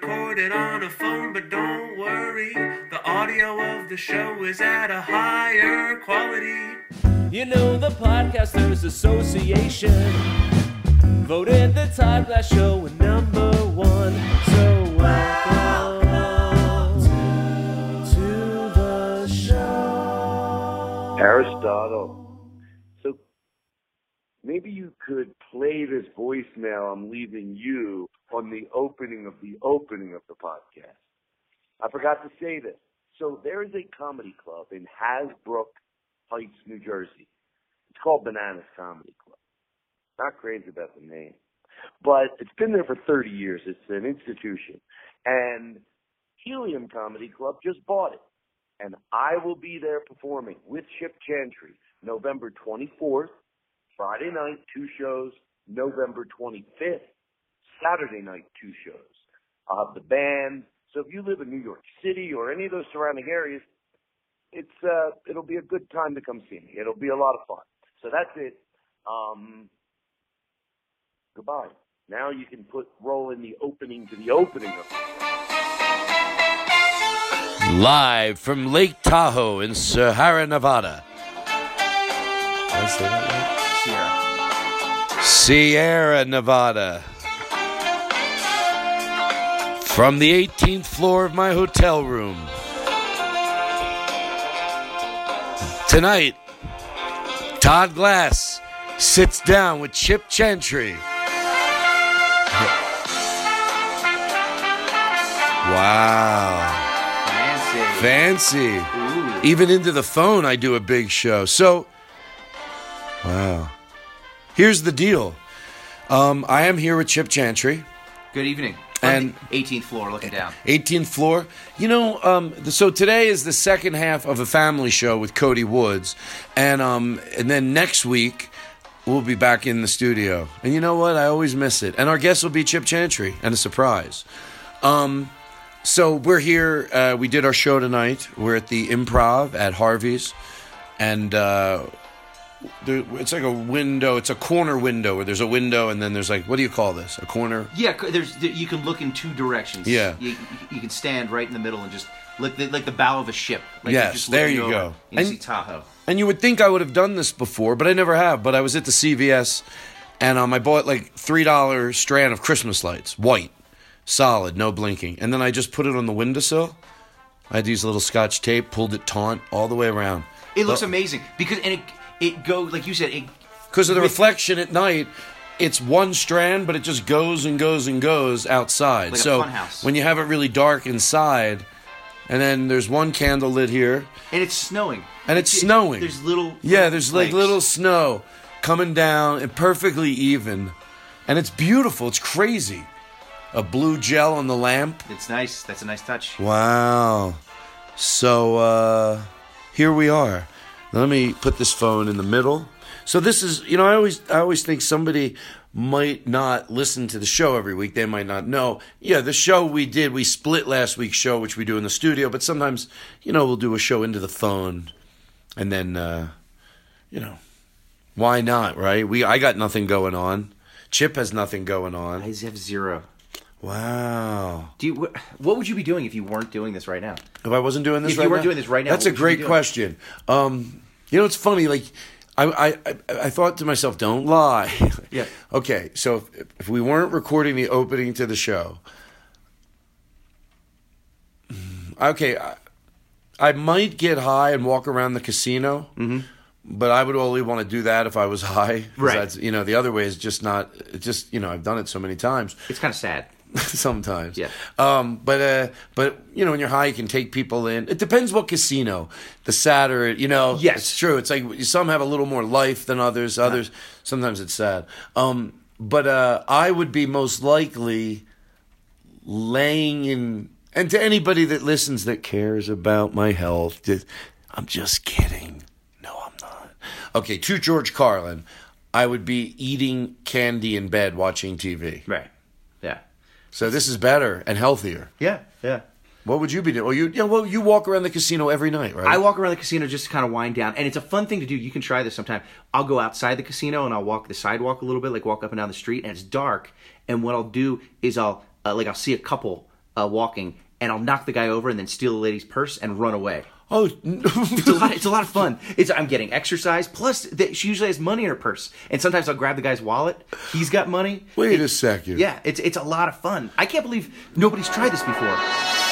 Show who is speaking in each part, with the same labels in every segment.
Speaker 1: recorded on a phone, but don't worry. The audio of the show is at a higher quality. You know, the Podcasters Association voted the Todd Glass Show number one. So welcome to the show.
Speaker 2: Aristotle. So maybe you could play this voicemail I'm leaving you on the opening of the opening of the podcast. I forgot to say this. So there is a comedy club in Hasbrouck Heights, New Jersey. It's called Bananas Comedy Club. Not crazy about the name, but it's been there for 30 years. It's an institution. And Helium Comedy Club just bought it. And I will be there performing with Chip Chantry November 24th, Friday night, two shows, November 25th, Saturday night, two shows. I'll have the band. So if you live in New York City or any of those surrounding areas, it's uh it'll be a good time to come see me. It'll be a lot of fun. So that's it. Um goodbye. Now you can put roll in the opening to the opening of
Speaker 3: Live from Lake Tahoe in Sahara, Nevada. Did I say that right? Sierra, Nevada. From the 18th floor of my hotel room. Tonight, Todd Glass sits down with Chip Chantry. Wow.
Speaker 4: Fancy.
Speaker 3: Fancy. Even into the phone, I do a big show. So, wow. Here's the deal. Um, I am here with Chip Chantry,
Speaker 4: Good evening.
Speaker 3: And-
Speaker 4: 18th floor, looking down.
Speaker 3: 18th floor. You know, um, th- so today is the second half of a family show with Cody Woods, and um, and then next week we'll be back in the studio. And you know what? I always miss it. And our guest will be Chip Chantry, and a surprise. Um, so we're here. Uh, we did our show tonight. We're at the Improv at Harvey's, and uh, there, it's like a window. It's a corner window where there's a window, and then there's like what do you call this? A corner.
Speaker 4: Yeah, there's you can look in two directions.
Speaker 3: Yeah.
Speaker 4: You, you can stand right in the middle and just look the, like the bow of a ship. Like
Speaker 3: Yes,
Speaker 4: just
Speaker 3: there you go.
Speaker 4: and You
Speaker 3: And-
Speaker 4: see Tahoe.
Speaker 3: and you would think I would have done this before, but I never have. But I was at the CVS, and um, I bought like three dollar strand of Christmas lights, white, solid, no blinking, and then I just put it on the windowsill. I had to use a little Scotch tape, pulled it taut all the way around.
Speaker 4: It looks amazing because and it it goes like you said it
Speaker 3: Because of the reflection at night, it's one strand, but it just goes and goes and goes outside.
Speaker 4: Like a
Speaker 3: so when you have it really dark inside, and then there's one candle lit here,
Speaker 4: and it's snowing
Speaker 3: and it's snowing.
Speaker 4: There's little
Speaker 3: yeah, there's like little snow coming down and perfectly even, and it's beautiful. It's crazy. A blue gel on the lamp.
Speaker 4: It's nice. That's a nice touch.
Speaker 3: Wow. So uh here we are. Let me put this phone in the middle. So this is, you know, I always I always think somebody might not listen to the show every week. They might not know. Yeah, the show we did, we split last week's show which we do in the studio, but sometimes, you know, we'll do a show into the phone and then uh you know, why not, right? We I got nothing going on. Chip has nothing going on.
Speaker 4: I have zero.
Speaker 3: Wow.
Speaker 4: Do you? What would you be doing if you weren't doing this right now?
Speaker 3: If I wasn't doing this
Speaker 4: If you
Speaker 3: right
Speaker 4: weren't
Speaker 3: now?
Speaker 4: doing this right now,
Speaker 3: That's a
Speaker 4: you
Speaker 3: great question. Um, you know, it's funny. Like, I, I, I, I thought to myself, don't lie.
Speaker 4: Yeah.
Speaker 3: okay, so if, if we weren't recording the opening to the show, mm, okay, I, I might get high and walk around the casino. Mm-hmm. But I would only want to do that if I was high.
Speaker 4: Right.
Speaker 3: That's, you know, the other way is just not. Just you know, I've done it so many times.
Speaker 4: It's kind of sad.
Speaker 3: sometimes.
Speaker 4: Yeah.
Speaker 3: Um, but uh, but you know, when you're high, you can take people in. It depends what casino. The sadder, you know.
Speaker 4: Yes.
Speaker 3: it's true. It's like some have a little more life than others. Others sometimes it's sad. Um, but uh, I would be most likely laying in. And to anybody that listens that cares about my health, just, I'm just kidding. No, I'm not. Okay, to George Carlin, I would be eating candy in bed, watching TV.
Speaker 4: Right.
Speaker 3: So this is better and healthier.
Speaker 4: Yeah. Yeah.
Speaker 3: What would you be doing? Well, you, you know, well, you walk around the casino every night, right?
Speaker 4: I walk around the casino just to kind of wind down, and it's a fun thing to do. You can try this sometime. I'll go outside the casino and I'll walk the sidewalk a little bit, like walk up and down the street, and it's dark. And what I'll do is I'll uh, like I'll see a couple uh, walking, and I'll knock the guy over and then steal the lady's purse and run away.
Speaker 3: Oh,
Speaker 4: It's a lot. It's a lot of fun. It's I'm getting exercise. Plus, that she usually has money in her purse, and sometimes I'll grab the guy's wallet. He's got money.
Speaker 3: wait a second.
Speaker 4: Yeah, it's it's a lot of fun. I can't believe nobody's tried this before.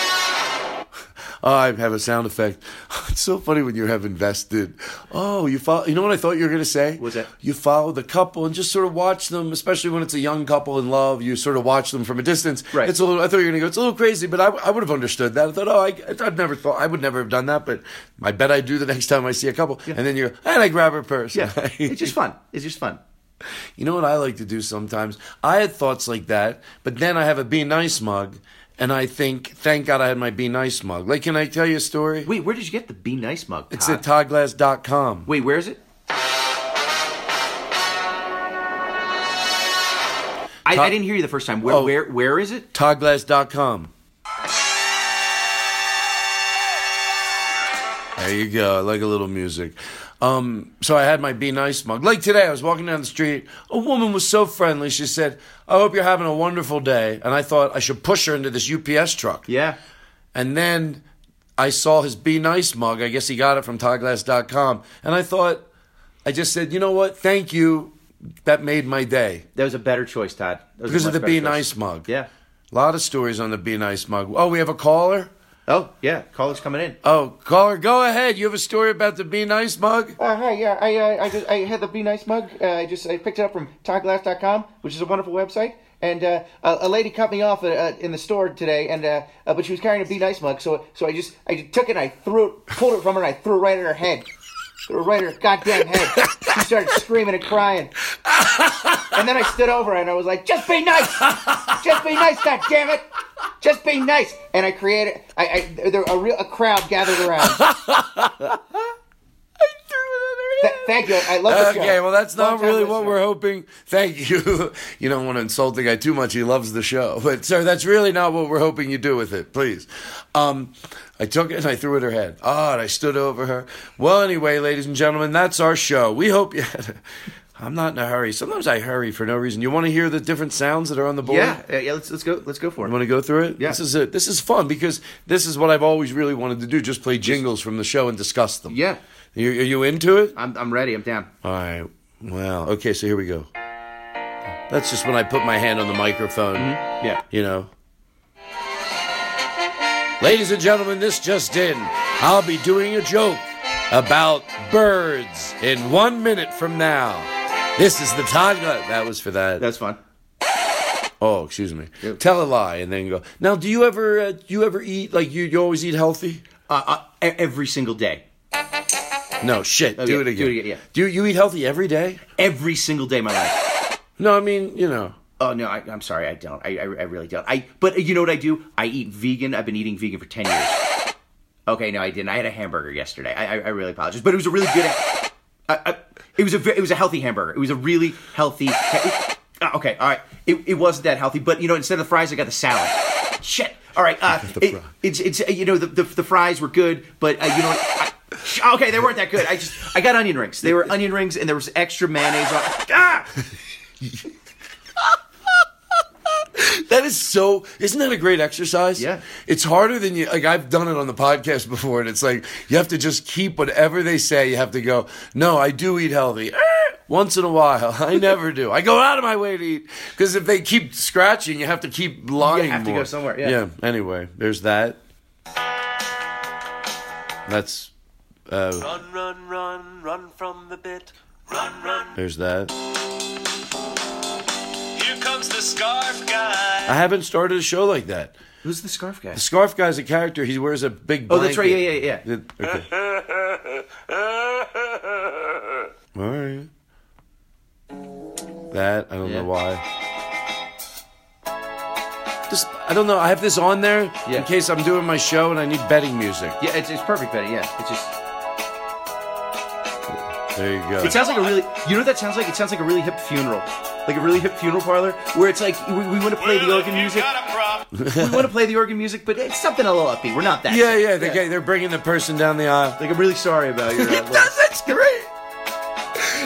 Speaker 3: Oh, I have a sound effect. It's so funny when you have invested. Oh, you follow. You know what I thought you were going to say?
Speaker 4: What's that?
Speaker 3: You follow the couple and just sort of watch them, especially when it's a young couple in love. You sort of watch them from a distance.
Speaker 4: Right.
Speaker 3: It's a little. I thought you were going to go. It's a little crazy, but I, I would have understood that. I thought, oh, I, I've never thought. I would never have done that, but I bet I do the next time I see a couple. And then you go, and I grab her purse.
Speaker 4: Yeah, it's just fun. It's just fun.
Speaker 3: You know what I like to do sometimes? I had thoughts like that, but then I have a Be Nice mug, and I think, thank God I had my Be Nice mug. Like, can I tell you a story?
Speaker 4: Wait, where did you get the Be Nice mug?
Speaker 3: It's at toddglass.com.
Speaker 4: Wait, where is it? I, I didn't hear you the first time. Where,
Speaker 3: Oh.
Speaker 4: where, where is it?
Speaker 3: Toddglass.com. There you go. I like a little music. Um, so I had my Be Nice mug. Like today, I was walking down the street. A woman was so friendly. She said, I hope you're having a wonderful day. And I thought I should push her into this UPS truck.
Speaker 4: Yeah.
Speaker 3: And then I saw his Be Nice mug. I guess he got it from toddglass.com. And I thought, I just said, you know what? Thank you. That made my day.
Speaker 4: That was a better choice, Todd. That was a
Speaker 3: Because of the Be
Speaker 4: choice.
Speaker 3: Nice mug.
Speaker 4: Yeah.
Speaker 3: A lot of stories on the Be Nice mug. Oh, we have a caller?
Speaker 4: Oh, yeah. Caller's coming in.
Speaker 3: Oh, caller, go ahead. You have a story about the Be Nice mug?
Speaker 5: Uh, hi, yeah, I, uh, I just, I had the Be Nice mug. Uh, I just, I picked it up from ToddGlass.com, which is a wonderful website. And uh, a, a lady cut me off uh, uh, in the store today, and uh, uh, but she was carrying a Be Nice mug, so so I just, I took it, and I threw it, pulled it from her, and I threw it right at her head, it right at her goddamn head. She started screaming and crying, and then I stood over and I was like, "Just be nice, just be nice, God damn it." Just be nice, and I created. I, I there a real a crowd gathered around. Th- thank you. I love the show.
Speaker 3: Okay, well, that's not really what we're hoping. Thank you. You don't want to insult the guy too much. He loves the show. But, sir, that's really not what we're hoping you do with it. Please. Um, I took it and I threw it at her head. Oh, and I stood over her. Well, anyway, ladies and gentlemen, that's our show. We hope you had a, I'm not in a hurry. Sometimes I hurry for no reason. You want to hear the different sounds that are on the board?
Speaker 4: Yeah. yeah. Let's let's go. Let's go for it.
Speaker 3: You want to go through it?
Speaker 4: Yeah.
Speaker 3: This is it. This is fun because this is what I've always really wanted to do. Just play jingles from the show and discuss them.
Speaker 4: Yeah.
Speaker 3: You, are you into it?
Speaker 4: I'm I'm ready. I'm down.
Speaker 3: All right. Well, okay. So here we go. That's just when I put my hand on the microphone.
Speaker 4: Yeah.
Speaker 3: You know. Ladies and gentlemen, this just in. I'll be doing a joke about birds in one minute from now. This is the Todd. That was for that.
Speaker 4: That's fun.
Speaker 3: Oh, excuse me. Tell a lie and then go. Now, do you ever uh, do you ever eat like you? You always eat healthy?
Speaker 4: Uh, uh, every single day.
Speaker 3: No shit.
Speaker 4: Oh,
Speaker 3: do it
Speaker 4: do it again, yeah.
Speaker 3: Do you, you eat healthy every day?
Speaker 4: Every single day of my life.
Speaker 3: No, I mean you know.
Speaker 4: Oh no, I, I'm sorry, I don't. I, I, I really don't. I but you know what I do? I eat vegan. I've been eating vegan for ten years. Okay, no, I didn't. I had a hamburger yesterday. I, I, I really apologize, but it was a really good. I, I, it was a it was a healthy hamburger. It was a really healthy. uh, okay, all right. It, it wasn't that healthy, but you know, instead of the fries, I got the salad. Shit. All right. Uh, it, it's it's uh, you know the, the the fries were good, but uh, you know. I, Okay, they weren't that good. I just I got onion rings. They were onion rings, and there was extra mayonnaise on. Ah!
Speaker 3: That is so. Isn't that a great exercise?
Speaker 4: Yeah.
Speaker 3: It's harder than you. Like I've done it on the podcast before, and it's like you have to just keep whatever they say. You have to go. No, I do eat healthy. Eh, Once in a while, I never do. I go out of my way to eat because if they keep scratching, you have to keep lying.
Speaker 4: You have to
Speaker 3: more.
Speaker 4: go somewhere, yeah.
Speaker 3: Yeah. Anyway, there's that. That's. Uh,
Speaker 6: Run, run, run, run from the bit. Run, run.
Speaker 3: there's that.
Speaker 6: Here comes the scarf guy.
Speaker 3: I haven't started a show like that.
Speaker 4: Who's the scarf guy?
Speaker 3: The scarf guy's a character. He wears a big.
Speaker 4: Oh, that's right. Yeah, yeah, yeah.
Speaker 3: Okay. All right. That I don't
Speaker 4: Yeah.
Speaker 3: know why. Just I don't know. I have this on there
Speaker 4: Yeah.
Speaker 3: in case I'm doing my show and I need betting music.
Speaker 4: Yeah, it's, it's perfect, Betty. Yeah, it's just.
Speaker 3: There you go.
Speaker 4: It sounds like a really. You know what that sounds like? It sounds like a really hip funeral, like a really hip funeral parlor where it's like we, we want to play the organ music. we want to play the organ music, but it's something a little upbeat. We're not that.
Speaker 3: yeah,
Speaker 4: sad.
Speaker 3: yeah. They get- they're bringing the person down the aisle.
Speaker 4: Like I'm really sorry about your. Uh, little-
Speaker 3: that's great.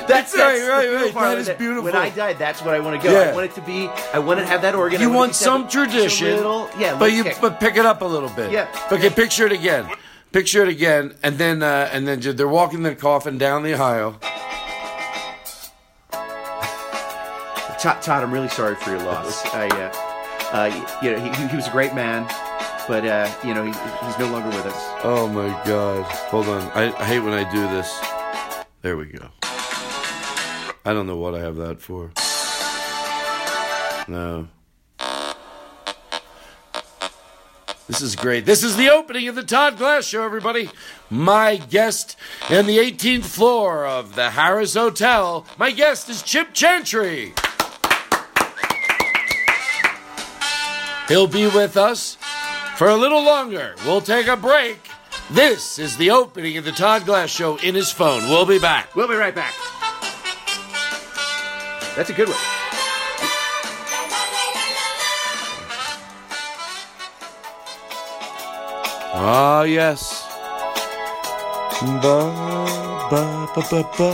Speaker 4: That's,
Speaker 3: right,
Speaker 4: that's the
Speaker 3: right, right.
Speaker 4: parlor
Speaker 3: That is beautiful.
Speaker 4: When I die, that's what I want to go.
Speaker 3: Yeah.
Speaker 4: I want it to be. I want to have that organ.
Speaker 3: You
Speaker 4: want
Speaker 3: want
Speaker 4: it to have
Speaker 3: some tradition,
Speaker 4: just a little, yeah,
Speaker 3: but you
Speaker 4: kick.
Speaker 3: but pick it up a little bit.
Speaker 4: Yeah.
Speaker 3: Okay, picture it again. Picture it again, and then uh, and then they're walking the coffin down the Ohio.
Speaker 4: Todd, Todd, I'm really sorry for your loss. I, uh, uh, you know, he, he was a great man, but uh, you know, he, he's no longer with us.
Speaker 3: Oh my god. Hold on. I, I hate when I do this. There we go. I don't know what I have that for. No. This is great. This is the opening of the Todd Glass Show, everybody. My guest in the 18th floor of the Harris Hotel. My guest is Chip Chantry. He'll be with us for a little longer. We'll take a break. This is the opening of the Todd Glass Show in his phone. We'll be back.
Speaker 4: We'll be right back. That's a good one.
Speaker 3: Ah, yes. Ba, ba, ba, ba, ba,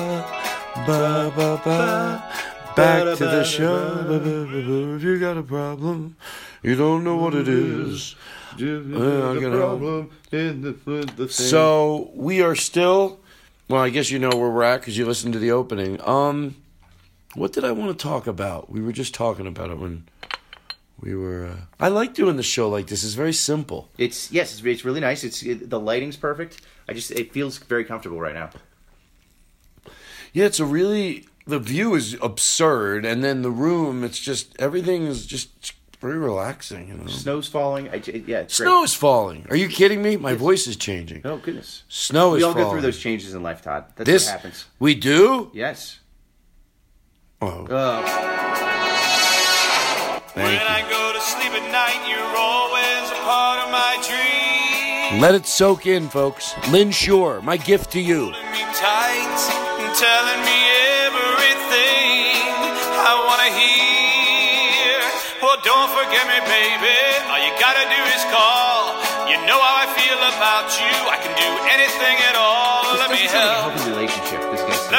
Speaker 3: ba, ba, ba. Back to the show. Ba, ba, ba, ba. If you got a problem, you don't know what it is. Uh, I can help. So we are still. Well, I guess you know where we're at because you listened to the opening. Um, what did I want to talk about? We were just talking about it when we were. Uh, I like doing the show like this. It's very simple.
Speaker 4: It's yes, it's, it's really nice. It's it, the lighting's perfect. I just it feels very comfortable right now.
Speaker 3: Yeah, it's a really the view is absurd, and then the room. It's just everything is just very relaxing. You know,
Speaker 4: Snow's falling. I, it- yeah, it's
Speaker 3: snow is falling. Are you kidding me? My voice is changing.
Speaker 4: Oh goodness.
Speaker 3: Snow is
Speaker 4: We all
Speaker 3: falling.
Speaker 4: go through those changes in life, Todd. That's
Speaker 3: This
Speaker 4: what happens.
Speaker 3: we do.
Speaker 4: Yes.
Speaker 3: Oh,
Speaker 4: Uh,
Speaker 3: thank
Speaker 6: When
Speaker 3: you.
Speaker 6: I go to sleep at night, you're always a part of my dream.
Speaker 3: Let it soak in, folks. Lynn Shore, my gift to you.
Speaker 6: Me tight and telling me everything I want to hear. Well, don't forget me, baby. All you gotta do is call. You know how I feel about you. I can do anything at all.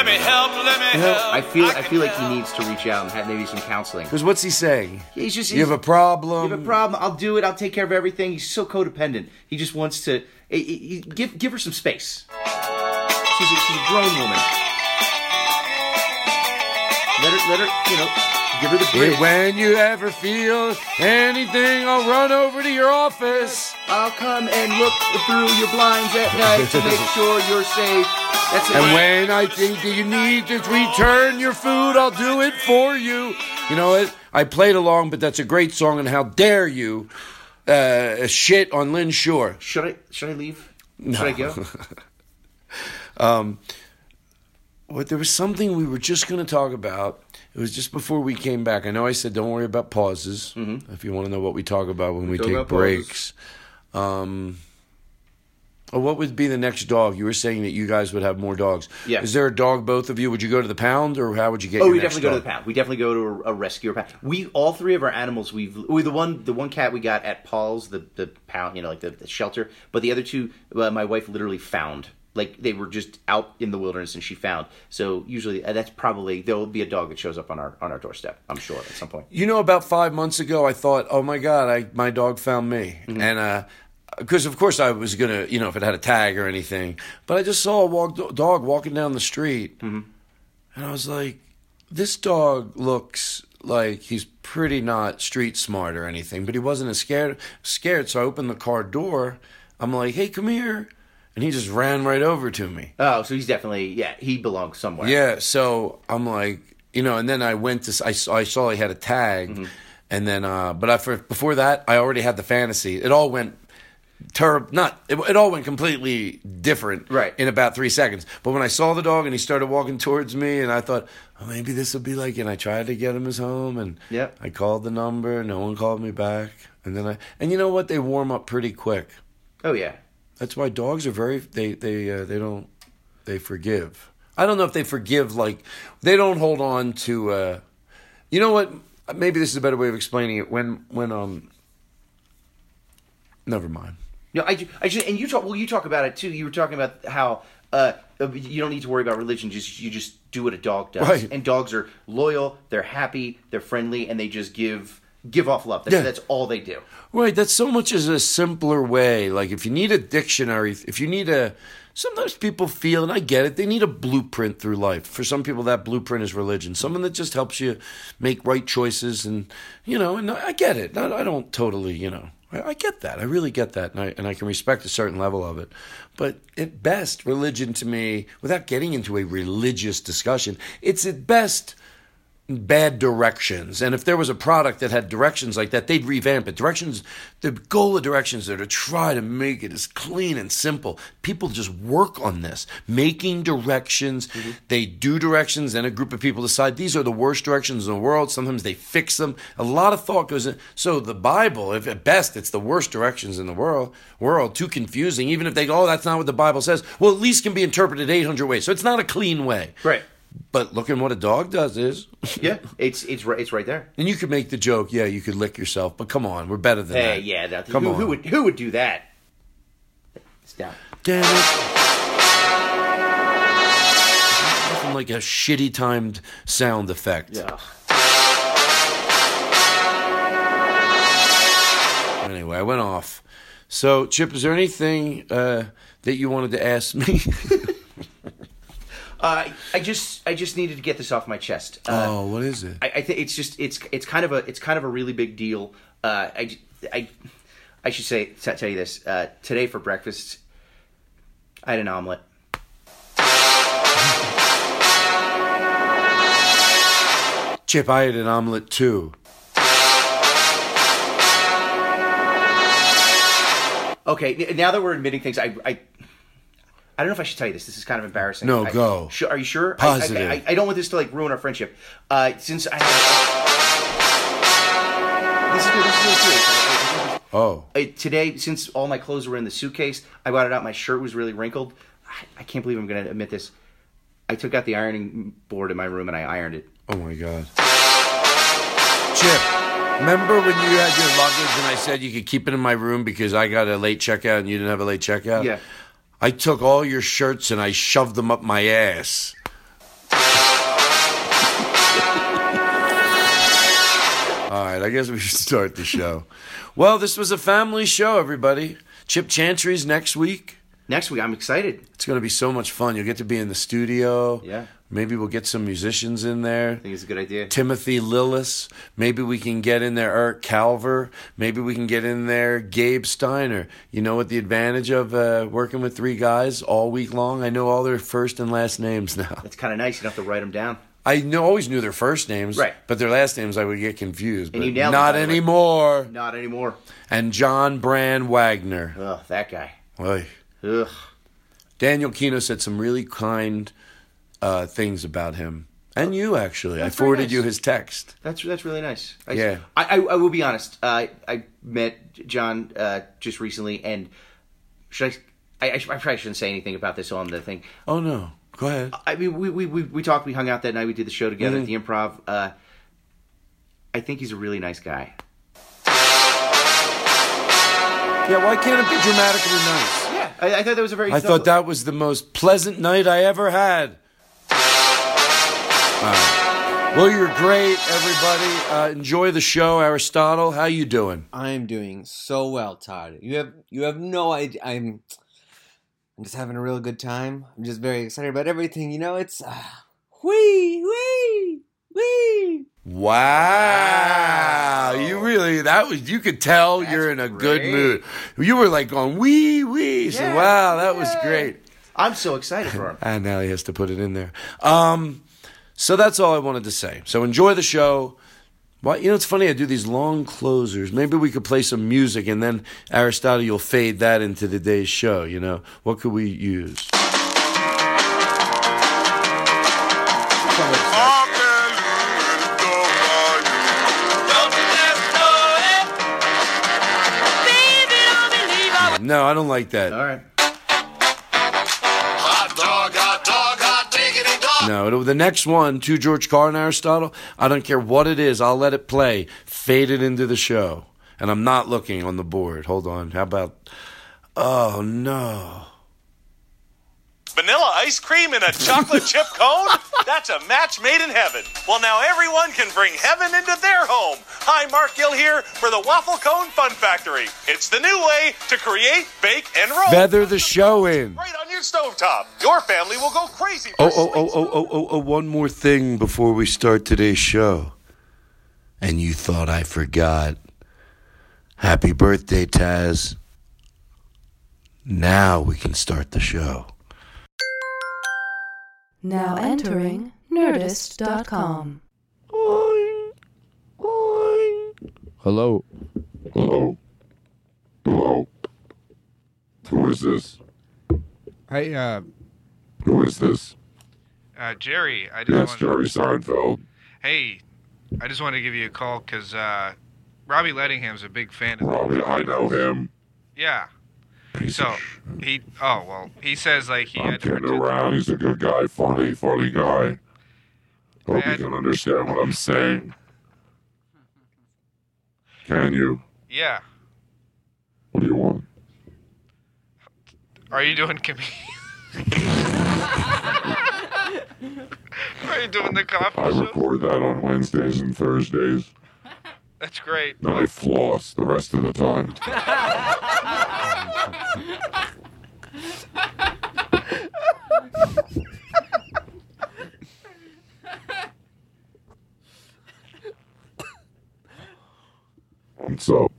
Speaker 6: Let me help. Let me help.
Speaker 4: I feel I
Speaker 6: can
Speaker 4: feel like he needs to reach out and have maybe some counseling.
Speaker 3: Because what's he saying?
Speaker 4: He's just
Speaker 3: You have a problem.
Speaker 4: You have a problem. I'll do it. I'll take care of everything. He's so codependent. He just wants to he, he- he- give give her some space. She's a, she's a grown woman. Let her, let her, you know, give her the bridge.
Speaker 3: when you ever feel anything, I'll run over to your office.
Speaker 4: I'll come and look through your blinds at night to make sure you're safe. That's it.
Speaker 3: And when I think that you need to return your food, I'll do it for you. You know what? I played along, but that's a great song. And how dare you uh, shit on Lynn Shore?
Speaker 4: should I should I leave? Should I go?
Speaker 3: um, What there was something we were just going to talk about. It was just before we came back. I know I said don't worry about pauses. If you want to know what we talk about when we
Speaker 4: talk
Speaker 3: take breaks. Um, oh, what would be the next dog? You were saying that you guys would have more dogs.
Speaker 4: Yeah.
Speaker 3: Is there a dog? Both of you? Would you go to the pound, or how would you get?
Speaker 4: Oh, we definitely go to the pound. We definitely go to a, a rescue or pound. We all three of our animals. We've we the one the one cat we got at Paul's the the pound you know like the, the shelter, but the other two uh, my wife literally found. Like they were just out in the wilderness and she found. So usually uh, that's probably there will be a dog that shows up on our on our doorstep. I'm sure at some point.
Speaker 3: You know, about five months ago, I thought, "Oh my God, I my dog found me,"
Speaker 4: Mm-hmm.
Speaker 3: and uh, because of course I was gonna, you know, if it had a tag or anything, but I just saw a walk, dog walking down the street,
Speaker 4: Mm-hmm.
Speaker 3: and I was like, "This dog looks." Like he's pretty not street smart or anything, but he wasn't as scared. Scared, so I opened the car door. I'm like, "Hey, come here," and he just ran right over to me.
Speaker 4: Oh, so he's definitely yeah he belongs somewhere.
Speaker 3: Yeah, so I'm like, you know, and then I went to, I saw, I saw he had a tag,
Speaker 4: Mm-hmm.
Speaker 3: and then, uh, but I, for, before that, I already had the fantasy. It all went terrible, not, it, it all went completely different
Speaker 4: Right.
Speaker 3: in about three seconds. But when I saw the dog and he started walking towards me, and I thought, oh, maybe this will be like, and I tried to get him his home, and
Speaker 4: Yep.
Speaker 3: I called the number, no one called me back. And then I, and you know what? They warm up pretty quick.
Speaker 4: Oh yeah.
Speaker 3: That's why dogs are very they they uh, they don't they forgive. I don't know if they forgive like they don't hold on to. Uh, you know what? Maybe this is a better way of explaining it. When when um. Never mind.
Speaker 4: No, I, I just, and you talk. Well, you talk about it too. You were talking about how uh, uh, you don't need to worry about religion. Just you just do what a dog does.
Speaker 3: Right.
Speaker 4: And dogs are loyal. They're happy. They're friendly, and they just give give off love. That's,
Speaker 3: Yeah.
Speaker 4: that's all they do.
Speaker 3: Right, that's so much as a simpler way. Like if you need a dictionary, if you need a sometimes people feel and I get it, they need a blueprint through life. For some people that blueprint is religion. Someone that just helps you make right choices and you know, and I get it. I, I don't totally, you know. I, I get that. I really get that and I and I can respect a certain level of it. But at best, religion to me, without getting into a religious discussion, it's at best bad directions. And if there was a product that had directions like that, they'd revamp it. Directions, the goal of directions are to try to make it as clean and simple. People just work on this, making directions. Mm-hmm. They do directions, and a group of people decide these are the worst directions in the world. Sometimes they fix them. A lot of thought goes in. So the Bible, if at best it's the worst directions in the world, world, too confusing. Even if they go, oh, that's not what the Bible says. Well, at least can be interpreted 800 ways. So it's not a clean way.
Speaker 4: Right.
Speaker 3: But looking what a dog does is.
Speaker 4: Yeah. It's it's right. It's right there.
Speaker 3: And you could make the joke, yeah, you could lick yourself, but come on, we're better than
Speaker 4: Hey,
Speaker 3: that.
Speaker 4: yeah. That,
Speaker 3: Come
Speaker 4: who,
Speaker 3: on.
Speaker 4: who would who would do that? It's down.
Speaker 3: Damn it. Nothing like a shitty timed sound effect.
Speaker 4: Yeah.
Speaker 3: Anyway, I went off. So, Chip, is there anything uh, that you wanted to ask me?
Speaker 4: Uh, I just I just needed to get this off my chest. Uh,
Speaker 3: oh, what is it?
Speaker 4: I, I think it's just it's it's kind of a it's kind of a really big deal. Uh, I, I I should say t- tell you this uh, today for breakfast. I had an omelet.
Speaker 3: Chip, I had an omelet too.
Speaker 4: Okay, now that we're admitting things, I I, I don't know if I should tell you this. This is kind of embarrassing.
Speaker 3: No,
Speaker 4: I-
Speaker 3: go.
Speaker 4: Su- are you sure? I- I-
Speaker 3: Positive.
Speaker 4: I, I, don't want this to like ruin our friendship. Uh, since I had, this is good. This is really serious. I- I-
Speaker 3: Oh.
Speaker 4: I- today, since all my clothes were in the suitcase, I got it out. My shirt was really wrinkled. I, I can't believe I'm going to admit this. I took out the ironing board in my room and I ironed it.
Speaker 3: Oh my God. Chip, remember when you had your luggage and I said you could keep it in my room because I got a late checkout and you didn't have a late checkout?
Speaker 4: Yeah.
Speaker 3: I took all your shirts and I shoved them up my ass. all right, I guess we should start the show. Well, this was a family show, everybody. Chip Chantry's next week.
Speaker 4: next week. I'm excited.
Speaker 3: It's going to be so much fun. You'll get to be in the studio.
Speaker 4: Yeah.
Speaker 3: Maybe we'll get some musicians in there.
Speaker 4: I think it's a good idea.
Speaker 3: Timothy Lillis. Maybe we can get in there Eric Calver. Maybe we can get in there Gabe Steiner. You know what the advantage of uh, working with three guys all week long? I know all their first and last names now.
Speaker 4: That's kind of nice. You don't have to write them down.
Speaker 3: I know, always knew their first names,
Speaker 4: Right.
Speaker 3: But their last names I would get confused.
Speaker 4: And
Speaker 3: but
Speaker 4: you nailed it,
Speaker 3: not
Speaker 4: by the way.
Speaker 3: anymore.
Speaker 4: Not anymore.
Speaker 3: And John Brand Wagner.
Speaker 4: Ugh, that guy.
Speaker 3: Oy.
Speaker 4: Ugh.
Speaker 3: Daniel Kino said some really kind uh, things about him. And you, actually. I
Speaker 4: That's very
Speaker 3: forwarded
Speaker 4: nice.
Speaker 3: you his text.
Speaker 4: That's that's really nice. I,
Speaker 3: Yeah.
Speaker 4: I, I I will be honest. Uh, I met John uh, just recently, and should I, I? I probably shouldn't say anything about this on the thing.
Speaker 3: Oh, no. Go ahead.
Speaker 4: I mean, we we we, we talked. We hung out that night. We did the show together
Speaker 3: Mm-hmm.
Speaker 4: at the Improv. Uh, I think he's a really nice guy.
Speaker 3: Yeah, why can't it be dramatically nice?
Speaker 4: Yeah, I, I thought that was a very.
Speaker 3: I thought that was the most pleasant night I ever had. Right. Well, you're great, everybody. Uh, enjoy the show, Aristotle. How you doing?
Speaker 7: I'm doing so well, Todd. You have you have no idea. I'm I'm just having a real good time. I'm just very excited about everything. You know, it's uh, wee wee wee.
Speaker 3: Wow, you really that was you could tell you're in a good mood. You were like going wee wee. So wow, that was great.
Speaker 4: I'm so excited for him.
Speaker 3: And now he has to put it in there. Um, so that's all I wanted to say. So enjoy the show. Well, you know, it's funny. I do these long closers. Maybe we could play some music, and then Aristotle, you'll fade that into today's show. You know, what could we use? No, I don't like that.
Speaker 4: All right.
Speaker 3: No, the next one to George Carlin Aristotle, I don't care what it is, I'll let it play. Fade it into the show. And I'm not looking on the board. Hold on. How about. Oh, no.
Speaker 6: Vanilla ice cream in a chocolate chip cone? That's a match made in heaven. Well, now everyone can bring heaven into their home. Hi, Mark Gill here for the Waffle Cone Fun Factory. It's the new way to create, bake, and roll
Speaker 3: Feather the show in.
Speaker 6: right on your stovetop. Your family will go crazy for
Speaker 3: Oh, oh, oh, oh, oh, oh, oh, one more thing before we start today's show. And you thought I forgot. Happy birthday, Taz. Now we can start the show.
Speaker 8: Now entering Nerdist.com.
Speaker 3: Hello.
Speaker 9: Hello? Hello? Who is this?
Speaker 10: Hey, uh,
Speaker 9: Who is this?
Speaker 10: uh, Jerry, I just
Speaker 9: Yes,
Speaker 10: wanted,
Speaker 9: Jerry Seinfeld.
Speaker 10: hey, I just wanted to give you a call because uh, Robbie Lettingham's a big fan of.
Speaker 9: Robbie, I know him.
Speaker 10: Yeah.
Speaker 9: Piece
Speaker 10: So he, oh well, he says like he
Speaker 9: I'm
Speaker 10: had to
Speaker 9: kidding
Speaker 10: pretend-
Speaker 9: around. He's a good guy. Funny, funny guy. Hope
Speaker 10: I-
Speaker 9: you can understand what I'm saying. Can you?
Speaker 10: Yeah.
Speaker 9: What do you want?
Speaker 10: Are you doing com- Are you doing the
Speaker 9: I
Speaker 10: coffee show?
Speaker 9: record that on Wednesdays and Thursdays.
Speaker 10: That's great.
Speaker 9: Then I floss the rest of the time. What's up?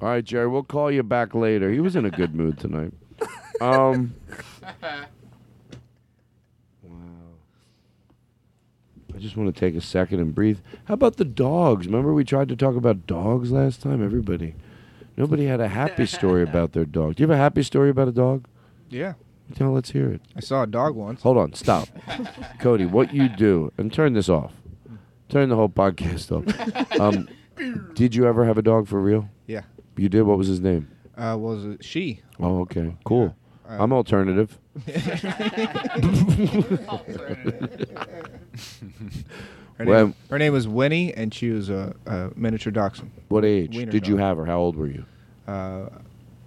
Speaker 3: All right, Jerry, we'll call you back later. He was in a good mood tonight. Um. Wow. I just want to take a second and breathe. How about the dogs? Remember we tried to talk about dogs last time? Everybody. Nobody had a happy story about their dog. Do you have a happy story about a dog?
Speaker 10: Yeah.
Speaker 3: Tell, let's hear it.
Speaker 10: I saw a dog once.
Speaker 3: Hold on, stop. Cody, what you do, and turn this off. Turn the whole podcast off. Um, did you ever have a dog for real?
Speaker 10: Yeah.
Speaker 3: You did? What was his name?
Speaker 10: Uh, was it she?
Speaker 3: Oh, okay. Cool. I'm alternative.
Speaker 10: Her,
Speaker 3: Well-
Speaker 10: name, her name was Winnie, and she was a, a miniature dachshund.
Speaker 3: What age
Speaker 10: Wiener
Speaker 3: did you have her? How old were you?
Speaker 10: Uh,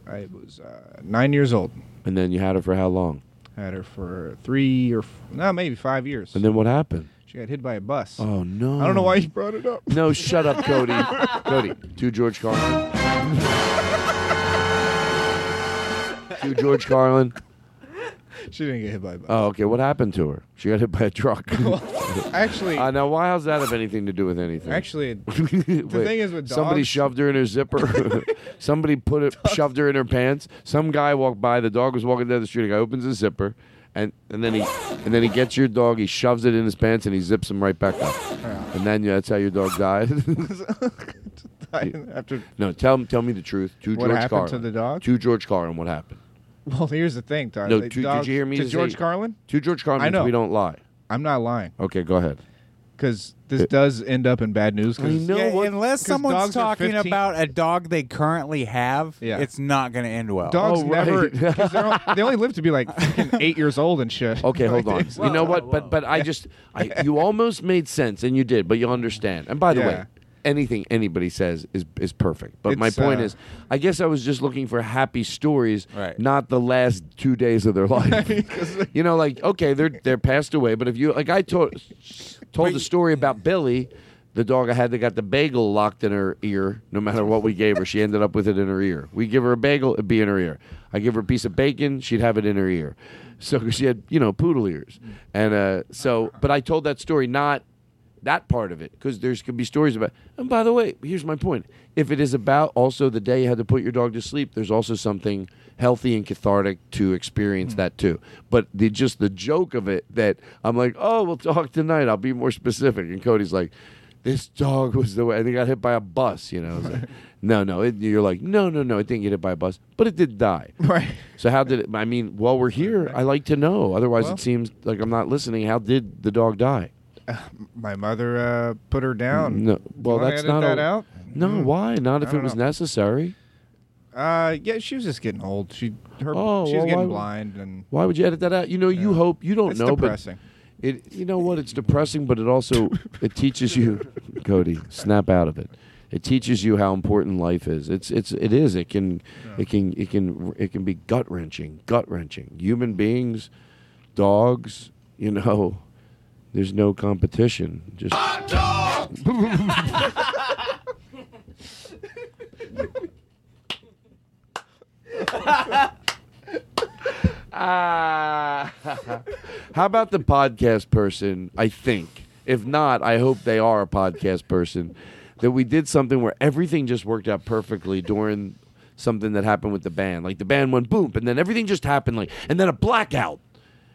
Speaker 10: I was uh, nine years old.
Speaker 3: And then you had her for how long?
Speaker 10: Had her for three or f- no, maybe five years.
Speaker 3: And then what happened?
Speaker 10: She got hit by a bus.
Speaker 3: Oh no!
Speaker 10: I don't know why you brought it up.
Speaker 3: No, shut up, Cody. Cody, to George Carlin. to George Carlin?
Speaker 10: She didn't get hit by a bus.
Speaker 3: Oh, okay. What happened to her? She got hit by a truck.
Speaker 10: Actually,
Speaker 3: uh, now why does that have anything to do with anything?
Speaker 10: Actually,
Speaker 3: the
Speaker 10: thing is with
Speaker 3: somebody shoved her in her zipper. somebody put it, shoved her in her pants. Some guy walked by. The dog was walking down the street. A guy opens his zipper, and and then he and then he gets your dog. He shoves it in his pants and he zips him right back up. And then yeah, that's how your dog died.
Speaker 10: After
Speaker 3: no, tell tell me the truth. To
Speaker 10: What
Speaker 3: George
Speaker 10: happened
Speaker 3: Carlin.
Speaker 10: to the dog?
Speaker 3: To George Carlin. What happened?
Speaker 10: Well, here's the thing, Todd.
Speaker 3: No,
Speaker 10: The
Speaker 3: to,
Speaker 10: dog-
Speaker 3: did you hear me
Speaker 10: to
Speaker 3: say-
Speaker 10: George Carlin?
Speaker 3: To George Carlin
Speaker 10: I
Speaker 3: means
Speaker 10: know.
Speaker 3: we don't lie.
Speaker 10: I'm not lying
Speaker 3: Okay, go ahead.
Speaker 10: because this does end up in bad news. 'cause-
Speaker 11: Yeah, unless
Speaker 10: 'cause
Speaker 11: someone's
Speaker 10: dogs are
Speaker 11: talking
Speaker 10: 15
Speaker 11: about a dog they currently have,
Speaker 10: Yeah.
Speaker 11: it's not going to end well.
Speaker 10: Dogs
Speaker 3: Oh,
Speaker 10: never.
Speaker 3: right.
Speaker 10: 'cause they're on- they only live to be like fucking eight years old and shit.
Speaker 3: Okay, hold on.
Speaker 10: Nowadays.
Speaker 3: you know what? But but I just I, you almost made sense, and you did, but you understand. And by the way,
Speaker 10: Yeah.
Speaker 3: Anything anybody says is is perfect. But my
Speaker 10: It's,
Speaker 3: point
Speaker 10: uh,
Speaker 3: is, I guess I was just looking for happy stories,
Speaker 11: Right.
Speaker 3: not the last two days of their life. you know, like okay, they're they're passed away, but if you like, I told told the story about Billy. The dog I had that got the bagel locked in her ear. No matter what we gave her, she ended up with it in her ear. We give her a bagel, it'd be in her ear. I give her a piece of bacon, she'd have it in her ear. So she had, you know, poodle ears. And uh, so, but I told that story not that part of it because there's could be stories about. And by the way, here's my point: if it is about also the day you had to put your dog to sleep, there's also something healthy and cathartic to experience mm. that too. But the just the joke of it that I'm like, oh, we'll talk tonight. I'll be more specific. And Cody's like. This dog was the way. I think got hit by a bus. You know, like, no, no. It, you're like, no, no, no. It didn't get hit by a bus, but it did die.
Speaker 10: Right.
Speaker 3: So how did it? I mean, while we're here, I like to know. Otherwise,
Speaker 10: Well-
Speaker 3: it seems like I'm not listening. How did the dog die?
Speaker 10: My mother uh, put her down.
Speaker 3: No, well, that's
Speaker 10: edit
Speaker 3: not
Speaker 10: that
Speaker 3: a-
Speaker 10: out?
Speaker 3: No,
Speaker 10: Mm.
Speaker 3: why? Not if it was
Speaker 10: know.
Speaker 3: necessary.
Speaker 10: Uh, yeah, she was just getting old. She her
Speaker 3: Oh,
Speaker 10: she was
Speaker 3: well,
Speaker 10: getting
Speaker 3: why-
Speaker 10: blind and
Speaker 3: Why would you edit that out? You know, you hope you don't
Speaker 10: It's
Speaker 3: know,
Speaker 10: depressing.
Speaker 3: but it. You know what? It's depressing, but it also it teaches you, Cody. Snap out of it. It teaches you how important life is. It's it's it is. It can it can it can it can be gut wrenching, gut wrenching. Human beings, dogs. You know, there's no competition. Just Ah. How about the podcast person? I think. If not, I hope they are a podcast person. That we did something where everything just worked out perfectly during something that happened with the band. Like the band went boom, and then everything just happened like and then a blackout.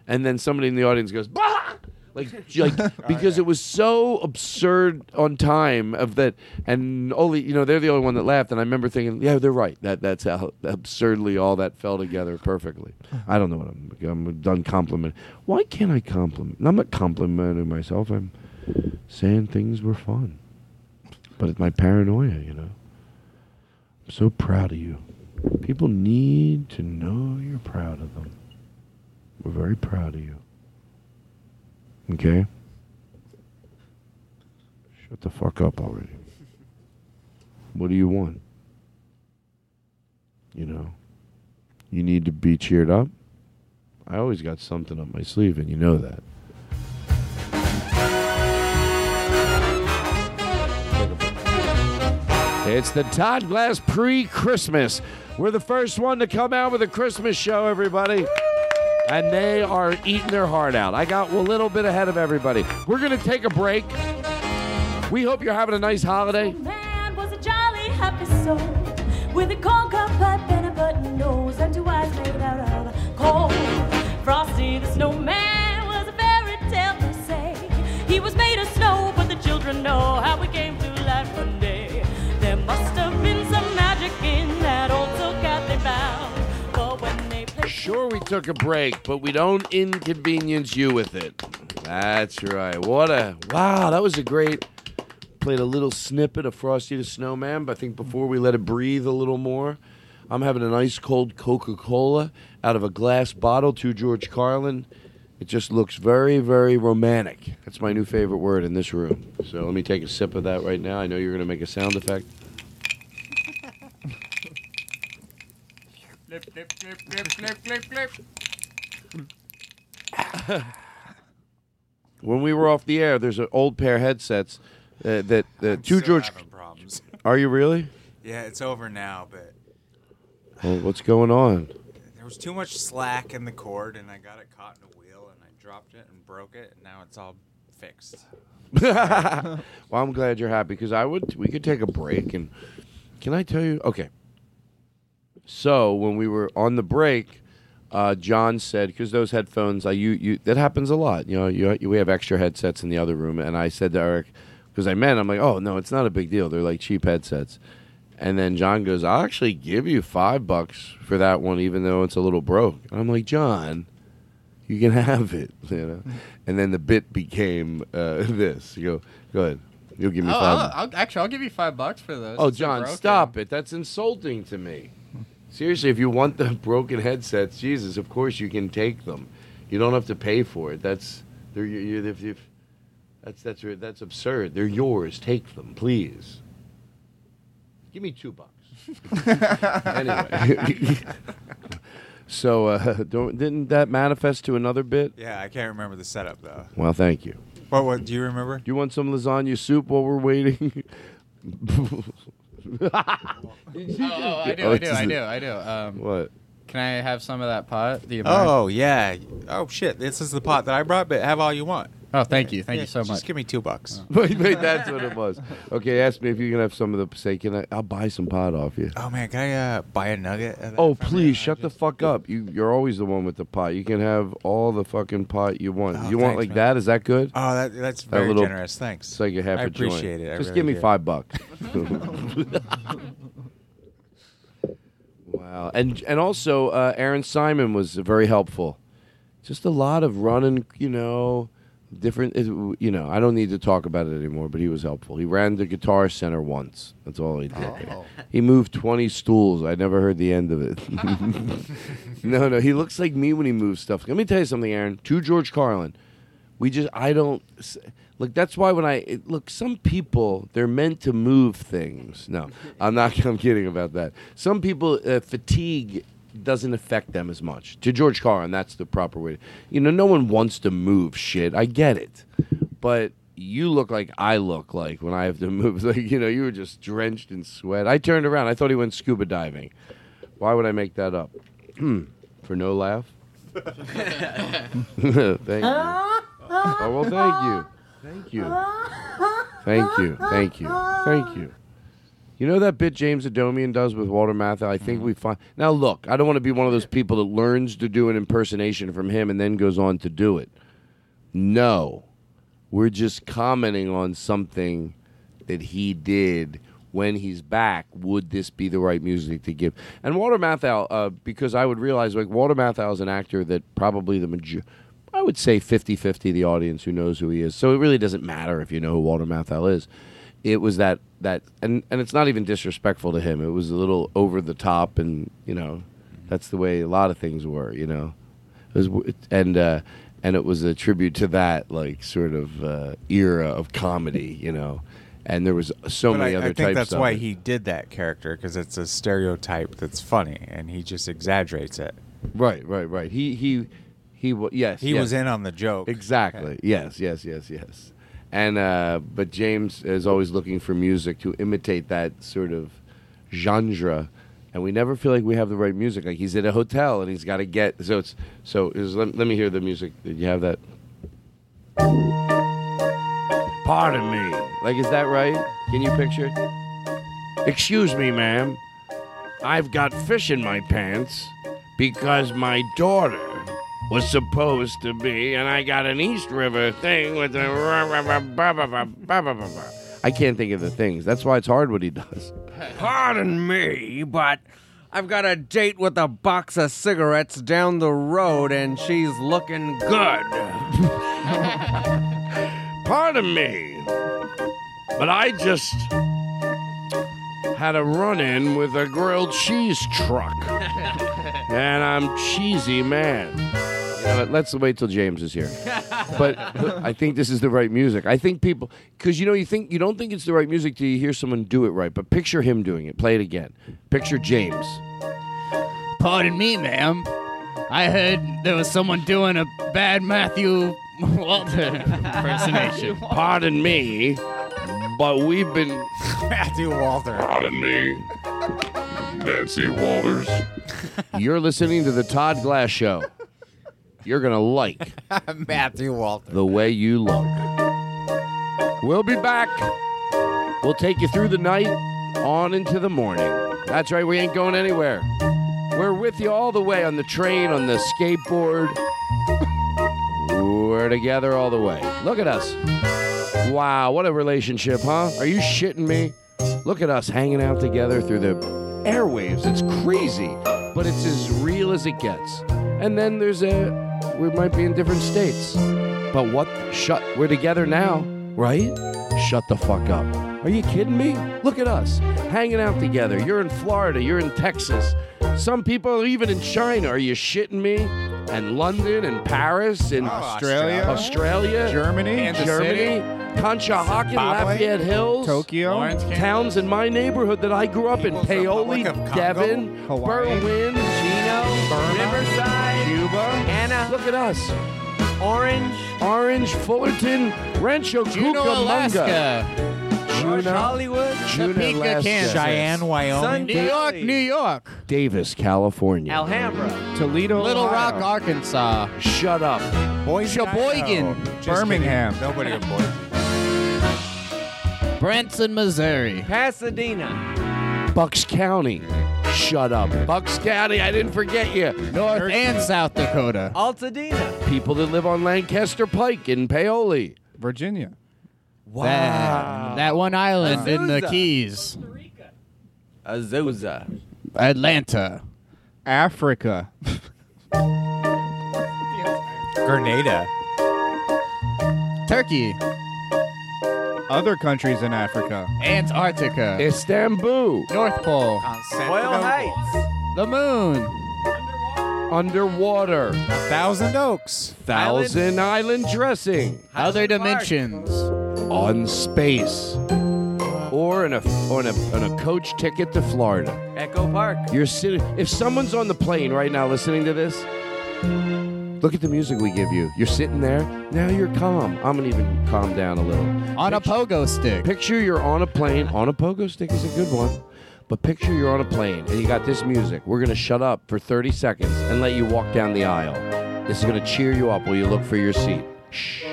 Speaker 3: And then somebody in the audience goes, bah! Like, like oh, because it was so absurd on time of that, and only you know they're the only one that laughed, and I remember thinking, yeah, they're right. That that's how absurdly all that fell together perfectly. I don't know what I'm I'm done compliment. Why can't I compliment? I'm not complimenting myself. I'm saying things were fun, but it's my paranoia, you know. I'm so proud of you. People need to know you're proud of them. We're very proud of you. Okay? Shut the fuck up already. What do you want? You know? You need to be cheered up? I always got something up my sleeve, and you know that. It's the Todd Glass pre Christmas. We're the first one to come out with a Christmas show, everybody. And they are eating their heart out. I got a little bit ahead of everybody. We're going to take a break. We hope you're having a nice holiday.
Speaker 12: Man was a jolly happy soul with a corncob pipe and a button nose and two eyes made out of coal. Frosty the snowman was a fairy tale se. He was made of snow, but the children know how we came
Speaker 3: Sure, we took a break, but we don't inconvenience you with it. That's right. What a wow! That was a great. Played a little snippet of Frosty the Snowman, but I think before we let it breathe a little more, I'm having an ice cold Coca Cola out of a glass bottle to George Carlin. It just looks very, very romantic. That's my new favorite word in this room. So let me take a sip of that right now. I know you're going to make a sound effect.
Speaker 11: Flip, flip, flip, flip, flip, flip, flip.
Speaker 3: when we were off the air, there's an old pair of headsets uh, that uh, two George.
Speaker 13: problems.
Speaker 3: Are you really?
Speaker 13: Yeah, it's over now, but
Speaker 3: Well, what's going on?
Speaker 13: there
Speaker 11: was too much slack in the cord, and I got it caught in a wheel, and I dropped it and broke it, and now it's all fixed.
Speaker 3: well, I'm glad you're happy because I would. We could take a break and can I tell you? Okay. So when we were on the break, uh, John said because those headphones, I you you that happens a lot. You know, you, you we have extra headsets in the other room, and I said to Eric because I meant I'm like, oh no, it's not a big deal. They're like cheap headsets. And then John goes, I'll actually give you five bucks for that one, even though it's a little broke. And I'm like, John, you can have it, you know. And then the bit became uh, this. You go, go ahead. You'll give me
Speaker 14: Oh,
Speaker 3: 5
Speaker 14: I'll, I'll, actually, I'll give you five bucks for those.
Speaker 3: Oh, John, stop it. That's insulting to me. Seriously, if you want the broken headsets, Jesus, of course you can take them. You don't have to pay for it. That's they're you, you, if, if, that's that's that's absurd. They're yours. Take them, please. Give me two bucks. anyway, so uh, don't didn't that manifest to another bit?
Speaker 11: Yeah, I can't remember the setup though.
Speaker 3: Well, thank you.
Speaker 11: What? What? Do you remember?
Speaker 3: Do you want some lasagna soup while we're waiting?
Speaker 14: Oh, oh, I do,
Speaker 3: Oh,
Speaker 14: I do, I do, I do. Um,
Speaker 3: what?
Speaker 14: Can I have some of that pot? The amount?
Speaker 11: Oh yeah. Oh shit! This is the pot that I brought, but have all you want.
Speaker 14: Oh, thank you, thank
Speaker 11: Yeah,
Speaker 14: you so
Speaker 11: just
Speaker 14: much.
Speaker 11: Just give me two bucks.
Speaker 3: wait, wait, that's what it was. Okay, ask me if you can have some of the. Say, can I? I'll buy some pot off you.
Speaker 11: Oh man, can I uh, buy a nugget?
Speaker 3: Oh, please shut the fuck up. You you're always the one with the pot. You can have all the fucking pot you want.
Speaker 11: Oh,
Speaker 3: you want
Speaker 11: thanks,
Speaker 3: like
Speaker 11: man.
Speaker 3: that? Is that good?
Speaker 11: Oh, that- that's
Speaker 3: That
Speaker 11: very
Speaker 3: little-
Speaker 11: generous. Thanks.
Speaker 3: It's like a half
Speaker 11: I
Speaker 3: a joint.
Speaker 11: appreciate it. I
Speaker 3: Just
Speaker 11: really
Speaker 3: give me
Speaker 11: do.
Speaker 3: five bucks. wow, and and also uh, Aaron Simon was very helpful. Just a lot of running, you know, different. it- You know, I don't need to talk about it anymore. But he was helpful. He ran the Guitar Center once. That's all he did.
Speaker 11: Oh.
Speaker 3: He moved twenty stools. I never heard the end of it. no, no, he looks like me when he moves stuff. Let me tell you something, Aaron. To George Carlin, we just I don't look. That's why when I it- look, some people they're meant to move things. No, I'm not. I'm kidding about that. Some people uh, fatigue doesn't affect them as much. To George Carlin, that's the proper way. To, You know, no one wants to move shit. I get it, but. You look like I look like when I have to move. Like you know, you were just drenched in sweat. I turned around. I thought he went scuba diving. Why would I make that up? Hmm. For no laugh. thank you. Oh well, thank you, thank you, thank you, thank you, thank you. You know that bit James Adomian does with Walter Matthau? I think we find now. Look, I don't want to be one of those people that learns to do an impersonation from him and then goes on to do it. No, we're just commenting on something that he did when he's back. Would this be the right music to give? And Walter Matthau, uh, because I would realize like Walter Matthau is an actor that probably the major. I would say 50-50 the audience who knows who he is. So it really doesn't matter if you know who Walter Matthau is. It was that that and and it's not even disrespectful to him. It was a little over the top and, you know, that's the way a lot of things were, you know. It was and uh and it was a tribute to that like sort of uh, era of comedy, you know. And there was so
Speaker 11: But
Speaker 3: many
Speaker 11: I,
Speaker 3: other
Speaker 11: I think
Speaker 3: types
Speaker 11: that's why
Speaker 3: it.
Speaker 11: he did that character because it's a stereotype that's funny, and he just exaggerates it.
Speaker 3: Right, right, right. He he he yes.
Speaker 11: He
Speaker 3: yes.
Speaker 11: was in on the joke.
Speaker 3: Exactly. Yes, yes, yes, yes. And uh but James is always looking for music to imitate that sort of genre and we never feel like we have the right music. Like he's at a hotel and he's got to get so it's so is, let, let me hear the music. Did you have that? Pardon me. Like is that right? Can you picture? Excuse me, ma'am. I've got fish in my pants because my daughter was supposed to be, and I got an East River thing with the. I can't think of the things. That's why it's hard what he does.
Speaker 15: Pardon me, but I've got a date with a box of cigarettes down the road and she's looking good.
Speaker 3: Pardon me, but I just had a run in with a grilled cheese truck, and I'm cheesy man. You know let's wait till James is here. But I think this is the right music. I think people, because you know, you think you don't think it's the right music till you hear someone do it right. But picture him doing it. Play it again. Picture James.
Speaker 14: Pardon me, ma'am. I heard there was someone doing a bad Matthew Walter impersonation.
Speaker 3: Pardon me, but we've been
Speaker 11: Matthew Walter.
Speaker 9: Pardon me, Nancy Walters.
Speaker 3: You're listening to the Todd Glass Show. You're gonna like
Speaker 11: Matthew Walter.
Speaker 3: the way you look. We'll be back. We'll take you through the night on into the morning. That's right, we ain't going anywhere. We're with you all the way on the train, on the skateboard. We're together all the way. Look at us. Wow, what a relationship, huh? Are you shitting me? Look at us hanging out together through the airwaves. It's crazy, but it's as real as it gets. And then there's a we might be in different states. But what shut we're together now, right? Shut the fuck up. Are you kidding me? Look at us hanging out together. You're in Florida, you're in Texas. Some people are even in China. Are you shitting me? And London and Paris and oh,
Speaker 11: Australia.
Speaker 3: Australia,
Speaker 11: Germany.
Speaker 3: Germany. Conshohocken,
Speaker 11: Zimbabwe.
Speaker 3: Lafayette Hills,
Speaker 11: Tokyo. Lawrence,
Speaker 3: towns in my neighborhood that I grew up in: Paoli,
Speaker 11: Republic of Congo.
Speaker 3: Devon,
Speaker 11: Hawaii.
Speaker 3: Berwyn, Chino,
Speaker 15: Riverside,
Speaker 3: Cuba.
Speaker 15: Anna,
Speaker 3: Look at us.
Speaker 15: Orange,
Speaker 3: Orange, Fullerton, Rancho
Speaker 14: Juneau,
Speaker 3: Cucamonga,
Speaker 14: Alaska.
Speaker 15: North
Speaker 3: Juneau,
Speaker 15: Hollywood,
Speaker 3: Juneau,
Speaker 14: Topeka,
Speaker 3: Alaska.
Speaker 14: Kansas.
Speaker 11: Cheyenne, Wyoming.
Speaker 15: Sun
Speaker 14: New York, New York.
Speaker 3: Davis, California.
Speaker 15: Alhambra,
Speaker 11: Toledo,
Speaker 14: Little
Speaker 11: Ohio.
Speaker 14: Rock, Arkansas.
Speaker 3: Shut up.
Speaker 11: Boise,
Speaker 14: Sheboygan.
Speaker 11: Idaho. Birmingham. Nobody in Boise.
Speaker 14: Branson, Missouri.
Speaker 15: Pasadena,
Speaker 3: Bucks County. Shut up. Bucks County, I didn't forget you.
Speaker 14: North and South Dakota.
Speaker 15: Altadena,
Speaker 3: People that live on Lancaster Pike in Paoli.
Speaker 11: Virginia.
Speaker 14: That, that one island in the
Speaker 15: Azusa.
Speaker 14: Keys.
Speaker 15: Azusa,
Speaker 14: Atlanta.
Speaker 11: Africa. Grenada.
Speaker 14: Turkey.
Speaker 11: Other countries in Africa.
Speaker 14: Antarctica.
Speaker 3: Istanbul.
Speaker 14: North Pole.
Speaker 15: Royal Heights,
Speaker 14: The moon.
Speaker 3: Underwater.
Speaker 11: A Thousand Oaks.
Speaker 3: Thousand Island dressing.
Speaker 14: Other
Speaker 15: Highland Park.
Speaker 14: dimensions.
Speaker 3: On space. Or in a, or in a, on a coach ticket to Florida.
Speaker 15: Echo Park,
Speaker 3: You're sitting. If someone's on the plane right now listening to this, look at the music we give you. You're sitting there. Now you're calm. I'm gonna even calm down a little.
Speaker 14: On a pogo stick.
Speaker 3: Picture you're on a plane. On a pogo stick is a good one. But picture you're on a plane and you got this music. We're gonna shut up for 30 seconds and let you walk down the aisle. This is gonna cheer you up while you look for your seat. Shh.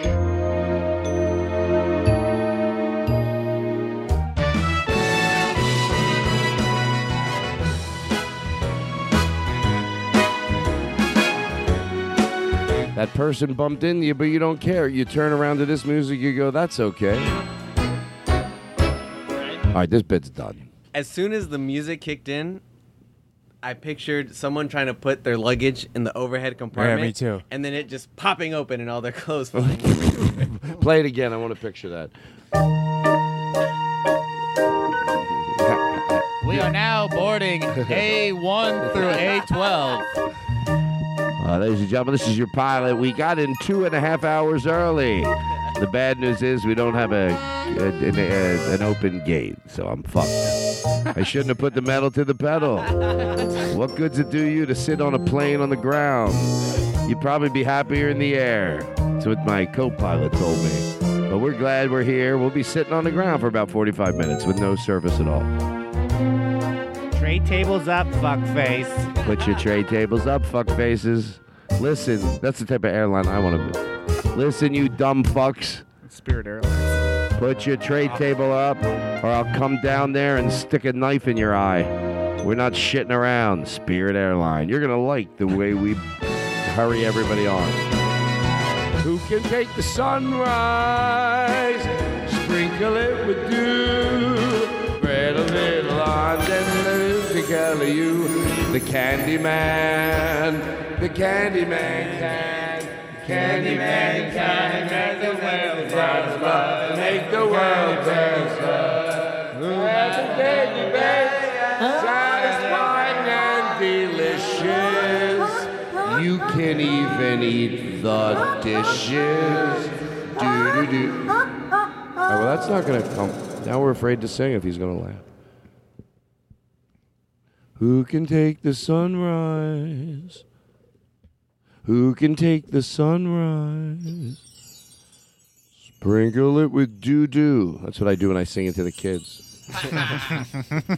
Speaker 3: That person bumped into you, but you don't care. You turn around to this music, you go, that's okay. All right, this bit's done.
Speaker 15: as soon as the music kicked in, I pictured someone trying to put their luggage in the overhead compartment.
Speaker 11: me too.
Speaker 15: And then it just popping open and all their clothes flying.
Speaker 3: Play it again. I want to picture that.
Speaker 14: We are now boarding A1 through A12.
Speaker 3: Uh, ladies and gentlemen, this is your pilot. We got in two and a half hours early. The bad news is we don't have a, a- an, a- an open gate, so I'm fucked. I shouldn't have put the metal to the pedal. What good's it do you to sit on a plane on the ground? You'd probably be happier in the air. That's what my co-pilot told me. But we're glad we're here. We'll be sitting on the ground for about 45 minutes with no service at all.
Speaker 16: Tray tables up, fuckface.
Speaker 3: Put your tray tables up, fuck faces. Listen, that's the type of airline I want to be. Listen, you dumb fucks.
Speaker 11: Spirit Airlines.
Speaker 3: Put your tray table up, or I'll come down there and stick a knife in your eye. We're not shitting around, Spirit Airline. You're gonna like the way we hurry everybody on. Who can take the sunrise, sprinkle it with dew, color you. The Candy Man, the Candy Man can, Candy Man can make the world love, make the world. Who has a Candy Man, satisfying and delicious. You can even eat the dishes. Do do do. Oh, well, that's not gonna come. Now we're afraid to sing if he's gonna laugh. Who can take the sunrise? Who can take the sunrise? Sprinkle it with doo doo. That's what I do when I sing it to the kids.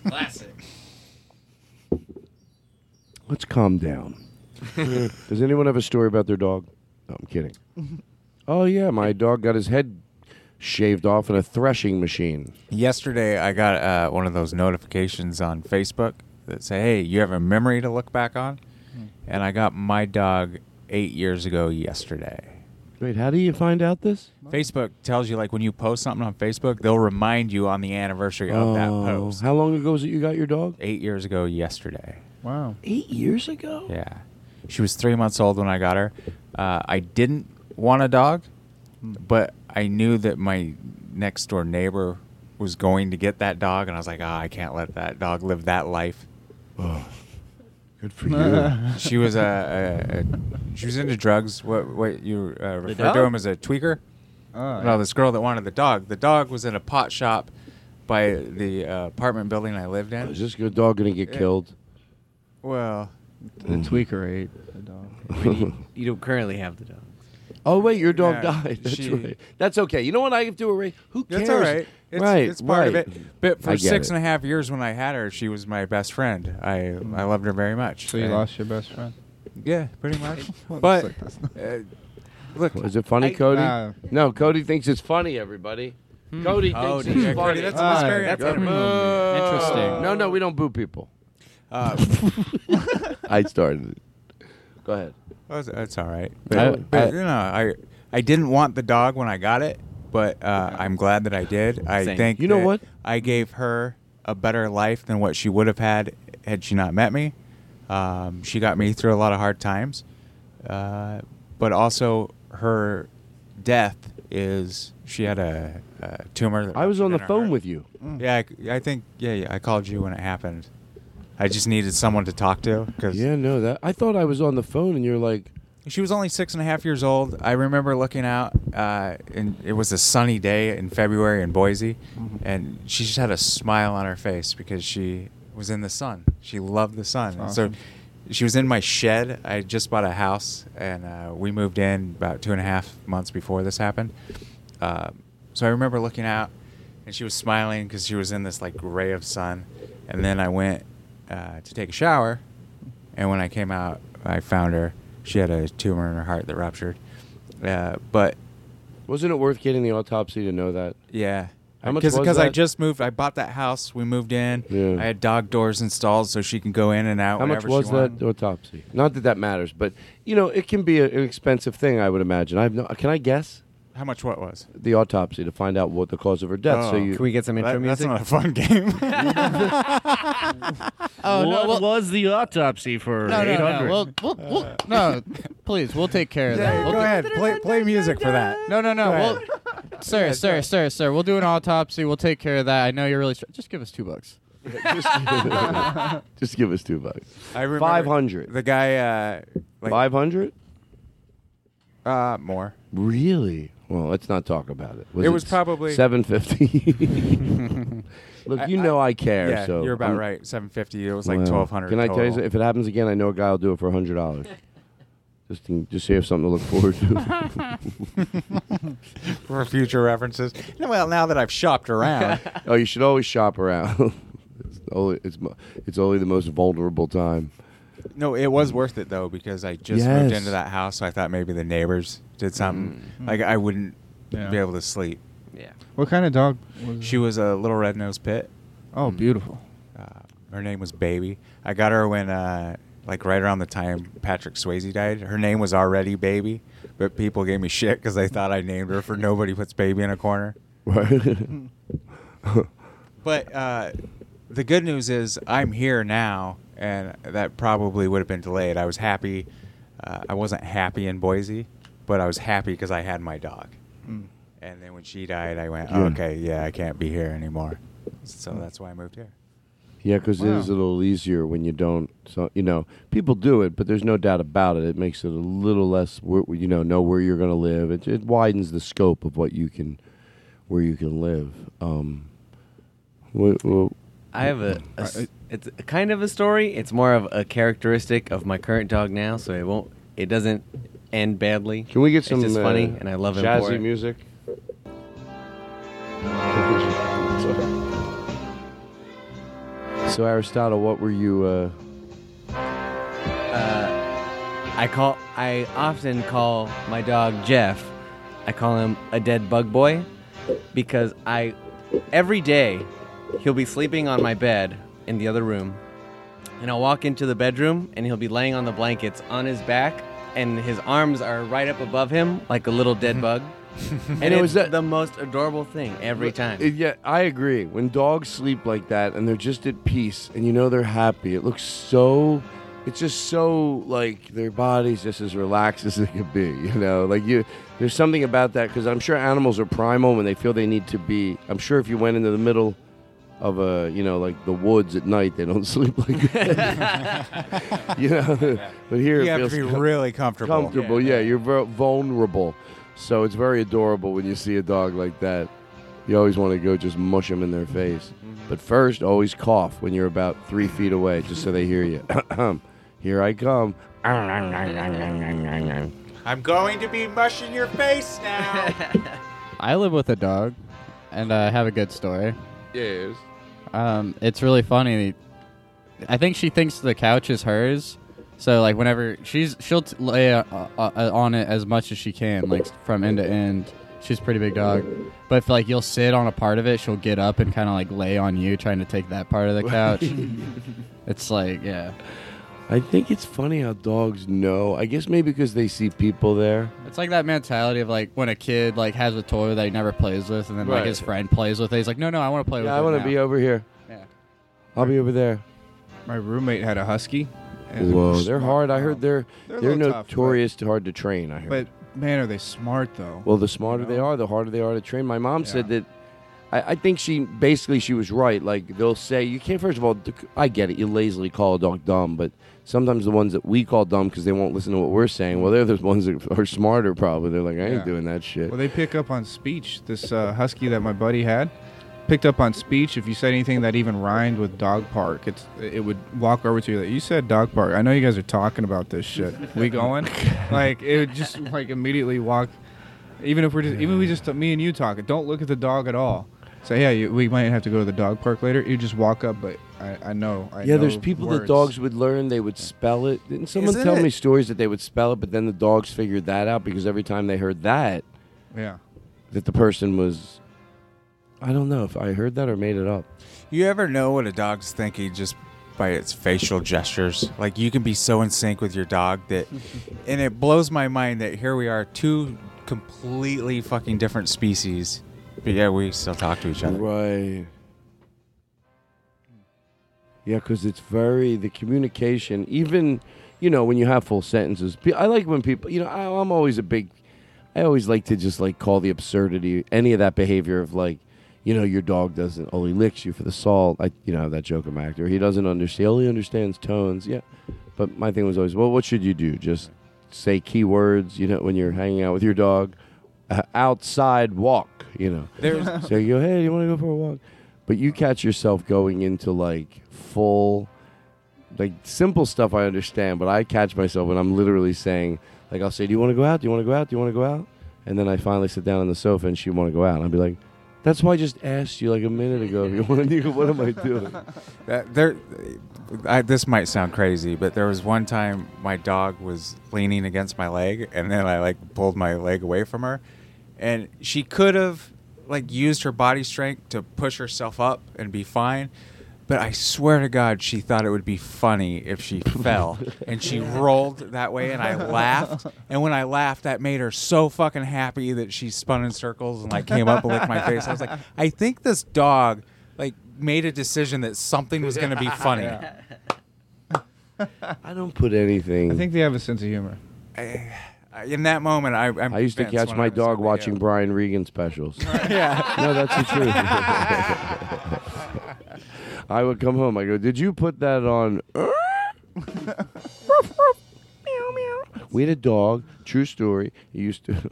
Speaker 14: Classic.
Speaker 3: Let's calm down. Does anyone have a story about their dog? No, I'm kidding. Oh yeah, my dog got his head shaved off in a threshing machine.
Speaker 11: Yesterday, I got uh, one of those notifications on Facebook that say, "Hey, you have a memory to look back on," and I got my dog eight years ago yesterday.
Speaker 3: Wait, how do you find out this?
Speaker 11: Facebook tells you like when you post something on Facebook, they'll remind you on the anniversary of that
Speaker 3: Oh,
Speaker 11: post.
Speaker 3: How long ago was it you got your dog?
Speaker 11: Eight years ago yesterday.
Speaker 14: Wow.
Speaker 3: Eight years ago?
Speaker 11: Yeah. She was three months old when I got her. Uh, I didn't want a dog, but I knew that my next door neighbor was going to get that dog, and I was like, ah, I can't let that dog live that life.
Speaker 3: Good for you.
Speaker 11: she was a, a, a she was into drugs. What what you uh, refer to him as a tweaker?
Speaker 14: Oh,
Speaker 11: no, this girl that wanted the dog. The dog was in a pot shop by the uh, apartment building I lived in.
Speaker 3: Is this good dog gonna get
Speaker 11: Yeah.
Speaker 3: killed?
Speaker 11: Well,
Speaker 14: The tweaker ate the dog.
Speaker 15: you, you don't currently have the dog.
Speaker 3: Oh wait, your dog
Speaker 11: Yeah,
Speaker 3: died. That's
Speaker 11: she-
Speaker 3: right. That's okay. You know what I have to do, Ray? Who cares?
Speaker 11: That's all right. It's,
Speaker 3: right,
Speaker 11: it's part of it. But for
Speaker 3: I get
Speaker 11: six
Speaker 3: it.
Speaker 11: and a half years when I had her, she was my best friend. I I loved her very much.
Speaker 14: So you
Speaker 11: And-
Speaker 14: lost your best friend?
Speaker 11: Yeah, pretty much.
Speaker 14: Well,
Speaker 11: but
Speaker 14: it's like
Speaker 11: uh, look,
Speaker 3: Is it funny,
Speaker 11: I-
Speaker 3: Cody?
Speaker 14: Nah.
Speaker 3: no, Cody thinks it's funny. Everybody. Cody
Speaker 11: Oh,
Speaker 3: thinks it's
Speaker 11: yeah,
Speaker 3: funny.
Speaker 11: Cody, that's a Ah, very
Speaker 14: that's
Speaker 3: Go to
Speaker 14: pretty
Speaker 3: boo.
Speaker 14: interesting.
Speaker 3: No, no, we don't boo people.
Speaker 11: uh,
Speaker 3: I started it. Go ahead.
Speaker 11: That's, that's all right.
Speaker 14: I-
Speaker 11: But, but,
Speaker 14: I-
Speaker 11: you know, I I didn't want the dog when I got it, but uh, I'm glad that I did. I
Speaker 15: Same.
Speaker 11: think
Speaker 3: You know what?
Speaker 11: I gave her a better life than what she would have had had she not met me. Um, she got me through a lot of hard times, uh, but also her death is she had a, a tumor. That
Speaker 3: I was on the phone
Speaker 11: heart.
Speaker 3: with you.
Speaker 11: Yeah, I, I think yeah, yeah, I called you when it happened. I just needed someone to talk to because
Speaker 3: Yeah, no, that I thought I was on the phone, and you're like,
Speaker 11: she was only six and a half years old. I remember looking out, uh, and it was a sunny day in February in Boise, and she just had a smile on her face because she was in the sun. She loved the sun. And So she was in my shed. I had just bought a house, and uh, we moved in about two and a half months before this happened. Uh, so I remember looking out, and she was smiling because she was in this like ray of sun. And then I went uh, to take a shower, and when I came out, I found her. She had a tumor in her heart that ruptured. Uh, but
Speaker 3: wasn't it worth getting the autopsy to know that?
Speaker 11: yeah.
Speaker 3: How much
Speaker 11: Because I
Speaker 3: that?
Speaker 11: just moved. I bought that house. We moved in.
Speaker 3: Yeah.
Speaker 11: I had dog doors installed so she can go in and out
Speaker 3: How much
Speaker 11: whenever
Speaker 3: was
Speaker 11: she wanted.
Speaker 3: that autopsy? Not that that matters, but you know, it can be a, an expensive thing. I would imagine. I've no. Can I guess
Speaker 11: How much what was?
Speaker 3: the autopsy to find out what the cause of her death? so
Speaker 11: Oh.
Speaker 3: you
Speaker 15: Can we get some intro
Speaker 11: That- that's
Speaker 15: music?
Speaker 11: not a fun game.
Speaker 14: Oh no!
Speaker 16: what
Speaker 14: Well,
Speaker 16: was the autopsy for
Speaker 14: no, no,
Speaker 16: 800?
Speaker 14: no. We'll, we'll, we'll, no, please, we'll take care of that.
Speaker 11: yeah,
Speaker 14: We'll
Speaker 11: go ahead. Play, play music for that.
Speaker 14: No, no, no.
Speaker 11: Go
Speaker 14: We'll,
Speaker 11: ahead.
Speaker 14: sir, sir, sir, sir. We'll do an autopsy. We'll take care of that. I know you're really. Str- just give us two bucks.
Speaker 3: just, just give us two bucks.
Speaker 11: I remember
Speaker 3: Five hundred.
Speaker 11: The guy, uh, like
Speaker 3: Five hundred?
Speaker 11: uh, more.
Speaker 3: Really? Well, let's not talk about it.
Speaker 11: It was probably-
Speaker 3: seven fifty. Look, you know I, care.
Speaker 11: Yeah,
Speaker 3: so
Speaker 11: you're about
Speaker 3: I'm-
Speaker 11: right. Seven fifty. It was like
Speaker 3: Well,
Speaker 11: twelve hundred.
Speaker 3: Can I tell you, something? if it happens again, I know a guy will do it for hundred dollars. just, to, just so you have something to look forward to.
Speaker 11: for future references? Well, now that I've shopped around,
Speaker 3: oh, you should always shop around. it's only it's, it's only the most vulnerable time.
Speaker 11: No, it was worth it though because I just moved
Speaker 3: Yes.
Speaker 11: into that house, so I thought maybe the neighbors did something.
Speaker 14: Mm.
Speaker 11: Like I wouldn't
Speaker 14: Yeah.
Speaker 11: be able to sleep.
Speaker 15: Yeah.
Speaker 14: What kind of dog was
Speaker 11: She was a little red nosed pit.
Speaker 14: Oh, beautiful.
Speaker 11: Uh, her name was Baby. I got her when, uh, like, right around the time Patrick Swayze died. Her name was already Baby, but people gave me shit because they thought I named her for nobody puts Baby in a corner. But uh, the good news is I'm here now, and that probably would have been delayed. I was happy. Uh, I wasn't happy in Boise, but I was happy because I had my dog.
Speaker 14: Mm.
Speaker 11: And then when she died, I went,
Speaker 3: Yeah.
Speaker 11: okay, yeah, I can't be here anymore. So that's why I moved here.
Speaker 3: Yeah, because it is a little easier when you don't. So you know, people do it, but there's no doubt about it. It makes it a little less. You know, know where you're going to live. It, it widens the scope of what you can, where you can live. Um, wh- wh-
Speaker 15: I have a, a s- it's kind of a story. It's more of a characteristic of my current dog now, so it won't. It doesn't end badly.
Speaker 3: Can we get some
Speaker 15: It's just
Speaker 3: uh,
Speaker 15: funny, and I love him
Speaker 3: jazzy
Speaker 15: for it.
Speaker 3: music? so Aristotle, what were you? Uh,
Speaker 15: uh, I call. I often call my dog Jeff. I call him a dead bug boy because I every day he'll be sleeping on my bed in the other room, and I'll walk into the bedroom and he'll be laying on the blankets on his back, and his arms are right up above him like a little dead mm-hmm. bug. and
Speaker 3: And it was that-
Speaker 15: the most adorable thing every time.
Speaker 3: It- yeah, I agree. When dogs sleep like that and they're just at peace and you know they're happy, it looks so. It's just so like their body's just as relaxed as it could be. You know, like you. There's something about that because I'm sure animals are primal when they feel they need to be. I'm sure if you went into the middle of a, you know, like the woods at night, they don't sleep like that. you know, but here
Speaker 11: You
Speaker 3: it
Speaker 11: have to be
Speaker 3: com-
Speaker 11: really comfortable.
Speaker 3: Comfortable, yeah. You're ver- vulnerable, so it's very adorable when you see a dog like that. You always want to go just mush them in their face, mm-hmm. but first, always cough when you're about three feet away, just so they hear you. Here I come.
Speaker 11: I'm going to be mushing your face now.
Speaker 14: I live with a dog, and I have a good story.
Speaker 3: Yes.
Speaker 14: Um, it's really funny. I think she thinks the couch is hers, so like whenever she's she'll t- lay uh, uh, uh, on it as much as she can, like from end to end. She's a pretty big dog, but if like you'll sit on a part of it, she'll get up and kind of like lay on you, trying to take that part of the couch. it's like yeah,
Speaker 3: I think it's funny how dogs know. I guess maybe because they see people there.
Speaker 14: it's like that mentality of like when a kid like has a toy that he never plays with, and then like
Speaker 3: Right.
Speaker 14: his friend plays with it. He's like, no, no, I want to play with
Speaker 3: Yeah,
Speaker 14: it.
Speaker 3: I want to be over here.
Speaker 14: Yeah.
Speaker 3: I'll be over there.
Speaker 16: My roommate had a husky. and
Speaker 3: Whoa, they're hard. I heard they're
Speaker 16: They're a
Speaker 3: they're,
Speaker 16: little tough, but-
Speaker 3: notorious to hard to train. I heard.
Speaker 16: But man, are they smart though?
Speaker 3: Well, the smarter they are, the harder they are to train. My mom said that. I, I think she basically she was right. Like they'll say you can't. First of all, I get it. You lazily call a dog dumb, but sometimes the ones that we call dumb because they won't listen to what we're saying. Well, they're the ones that are smarter. Probably they're like, I ain't
Speaker 16: Yeah.
Speaker 3: doing that shit.
Speaker 16: Well, they pick up on speech. This uh, husky that my buddy had picked up on speech. If you said anything that even rhymed with dog park, it's it would walk over to you. Like, you said dog park. I know you guys are talking about this shit. We going? like it would just like immediately walk. Even if we're just even if we just me and you talking, don't look at the dog at all. Say, yeah, you, we might have to go to the dog park later. You just walk up, but I, I know. I
Speaker 3: yeah, there's
Speaker 16: know
Speaker 3: people that dogs would learn. They would spell it. Didn't someone
Speaker 16: Isn't
Speaker 3: tell
Speaker 16: it-
Speaker 3: me stories that they would spell it, but then the dogs figured that out because every time they heard that,
Speaker 16: Yeah.
Speaker 3: that the person was. I don't know if I heard that or made it up.
Speaker 11: You ever know what a dog's thinking just by its facial gestures? Like you can be so in sync with your dog that, and it blows my mind that here we are, two completely fucking different species, but yeah, we still talk to each other.
Speaker 3: Right. Yeah, because it's very the communication. Even you know when you have full sentences. I like when people. You know, I, I'm always a big. I always like to just like call the absurdity any of that behavior of like, you know, your dog doesn't. Oh, he licks you for the salt. I you know have that joke of actor. He doesn't understand. He only understands tones. Yeah, but my thing was always, well, what should you do? Just say keywords. You know, when you're hanging out with your dog, uh, outside walk. You know,
Speaker 11: There's-
Speaker 3: so you go, hey, you want to go for a walk? But you catch yourself going into like full, like simple stuff I understand, but I catch myself when I'm literally saying, like, I'll say, do you want to go out? Do you want to go out? Do you want to go out? And then I finally sit down on the sofa and she want to go out. And I'll be like, that's why I just asked you like a minute ago if you want to. What am I doing?
Speaker 11: That there, I, this might sound crazy, but there was one time my dog was leaning against my leg, and then I like pulled my leg away from her, and she could have like used her body strength to push herself up and be fine. But I swear to God, she thought it would be funny if she fell and she rolled that way, and I laughed. And when I laughed, that made her so fucking happy that she spun in circles and like came up and licked my face. I was like, I think this dog like made a decision that something was going to be funny.
Speaker 3: I don't put anything.
Speaker 16: I think they have a sense of humor.
Speaker 11: I- in that moment, I I'm
Speaker 3: I used to catch my dog
Speaker 11: in
Speaker 3: watching Brian Regan specials.
Speaker 11: Yeah.
Speaker 3: No, that's the truth. I would come home. I go, "Did you put that on?" we had a dog. True story. He used to.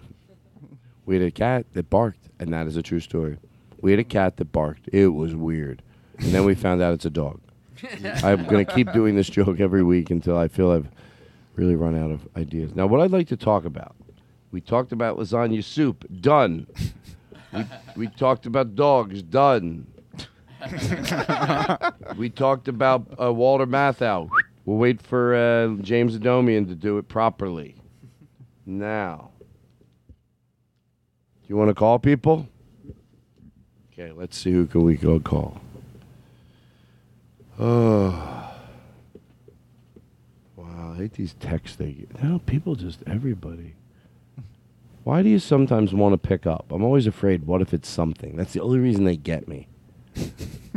Speaker 3: we had a cat that barked, and that is a true story. We had a cat that barked. It was weird, and then we found out it's a dog. I'm gonna keep doing this joke every week until I feel I've really run out of ideas. Now, what I'd like to talk about, we talked about lasagna soup, done. we, we talked about dogs, done. we talked about uh, Walter Matthau, We'll wait for uh, James Adomian to do it properly. Now, do you want to call people? Okay, let's see who can we go call. Oh, wow! I hate these texts they get. No, people just everybody. Why do you sometimes want to pick up? I'm always afraid. What if it's something? That's the only reason they get me.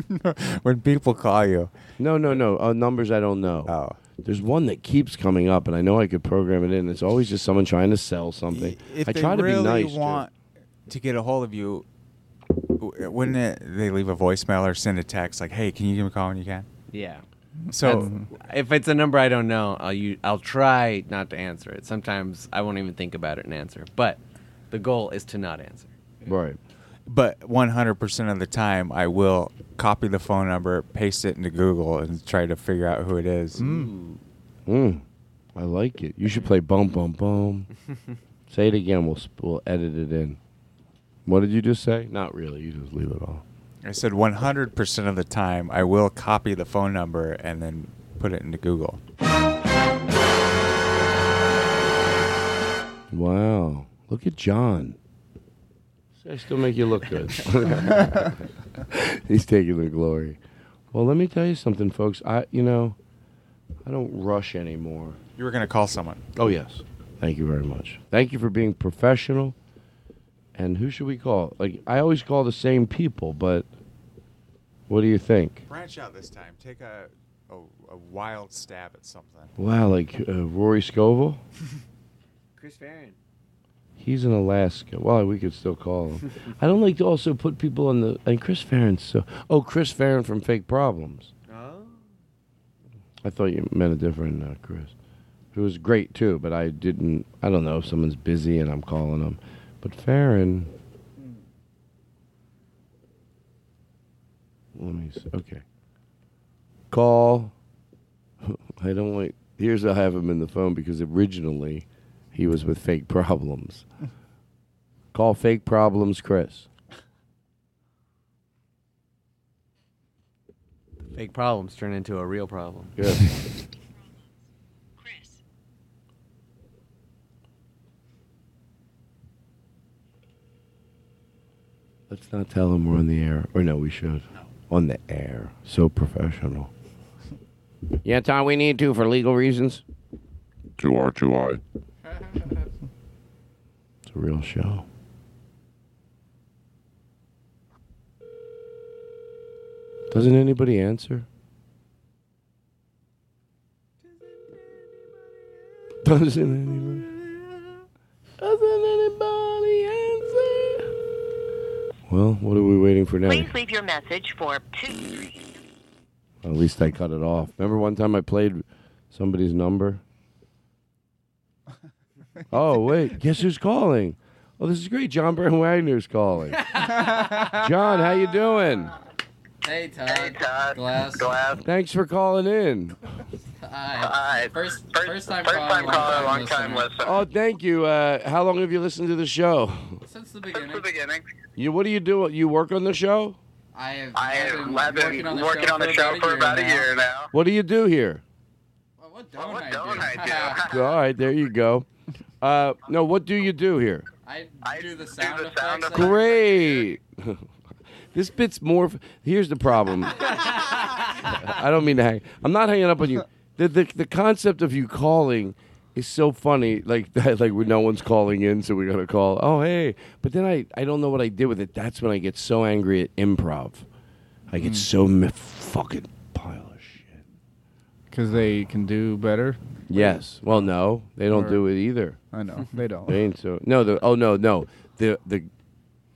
Speaker 11: when people call you.
Speaker 3: No, no, no. Uh, numbers I don't know.
Speaker 11: Oh.
Speaker 3: There's one that keeps coming up, and I know I could program it in. It's always just someone trying to sell something.
Speaker 11: If
Speaker 3: I
Speaker 11: they
Speaker 3: try to
Speaker 11: really
Speaker 3: be nice. too.
Speaker 11: want to get a hold of you, w- wouldn't it, they leave a voicemail or send a text like, "Hey, can you give me a call when you can?"
Speaker 15: Yeah.
Speaker 11: So
Speaker 15: That's- if it's a number I don't know, I'll u- I'll try not to answer it. Sometimes I won't even think about it and answer. But the goal is to not answer.
Speaker 3: Right.
Speaker 11: But 100% of the time, I will copy the phone number, paste it into Google, and try to figure out who it is.
Speaker 3: Mm, I like it. You should play bum bum bum. say it again. We'll we'll edit it in. What did you just say? Not really. You just leave it all.
Speaker 11: I said 100% of the time, I will copy the phone number and then put it into Google.
Speaker 3: Wow. Look at John. I still make you look good. He's taking the glory. Well, let me tell you something, folks. I, you know, I don't rush anymore.
Speaker 11: You were going to call someone.
Speaker 3: Oh yes. Thank you very much. Thank you for being professional. And who should we call? Like I always call the same people, but what do you think?
Speaker 11: Branch out this time. Take a, a, a wild stab at something.
Speaker 3: Wow, like uh, Rory Scovel.
Speaker 15: Chris Farren.
Speaker 3: He's in Alaska. Well, we could still call him. I don't like to also put people on the. And Chris Farren. So, oh, Chris Farren from Fake Problems.
Speaker 15: Oh.
Speaker 3: I thought you meant a different uh, Chris, who was great too. But I didn't. I don't know if someone's busy and I'm calling them. But Farren. Let me. See. Okay. Call. I don't like. Here's I have him in the phone because originally he was with Fake Problems. Call Fake Problems, Chris.
Speaker 15: Fake problems turn into a real problem.
Speaker 3: Good. Let's not tell him we're on the air. Or no, we should. On the air. So professional. Yeah, Tom, we need to for legal reasons.
Speaker 9: Two R, two I.
Speaker 3: It's a real show. Doesn't anybody answer? Doesn't anybody? Doesn't anybody answer? Well, what are we waiting for now?
Speaker 17: Please leave your message for two.
Speaker 3: At least I cut it off. Remember one time I played somebody's number? Oh, wait. Guess who's calling? Oh, this is great. John Byrne Wagner's calling. John, how you doing?
Speaker 14: Hey Todd. Hey Todd. Glass.
Speaker 2: Glass.
Speaker 3: Thanks for calling in.
Speaker 14: Hi. First, first time
Speaker 2: First
Speaker 14: calling,
Speaker 2: time caller, long time listener.
Speaker 3: Oh, thank you. Uh, how long have you listened to the show?
Speaker 14: Since the beginning.
Speaker 2: Since the beginning.
Speaker 3: You, what do you do? You work on the show?
Speaker 14: I have,
Speaker 2: I have
Speaker 14: been
Speaker 2: I've been
Speaker 14: working on the
Speaker 2: working
Speaker 14: show,
Speaker 2: on the
Speaker 14: for,
Speaker 2: show
Speaker 14: about
Speaker 2: for
Speaker 14: a
Speaker 2: about a year now.
Speaker 3: What do you do here?
Speaker 14: Well, What don't I
Speaker 2: don't
Speaker 14: do?
Speaker 2: I do?
Speaker 3: All right, there you go. Uh, no, what do you do here?
Speaker 14: I do the sound effects.
Speaker 2: sound
Speaker 14: and
Speaker 3: Great. this bit's more. f- Here's the problem. I don't mean to hang. I'm not hanging up on you. The, the the concept of you calling is so funny. Like that. Like when no one's calling in, so we gotta call. Oh hey. But then I I don't know what I did with it. That's when I get so angry at improv. I get so m- fucking pile of shit.
Speaker 16: Because they can do better.
Speaker 3: Yes. Well, no, they don't
Speaker 16: Or-
Speaker 3: do it either.
Speaker 16: I know they don't.
Speaker 3: They ain't so. No. The oh no no the the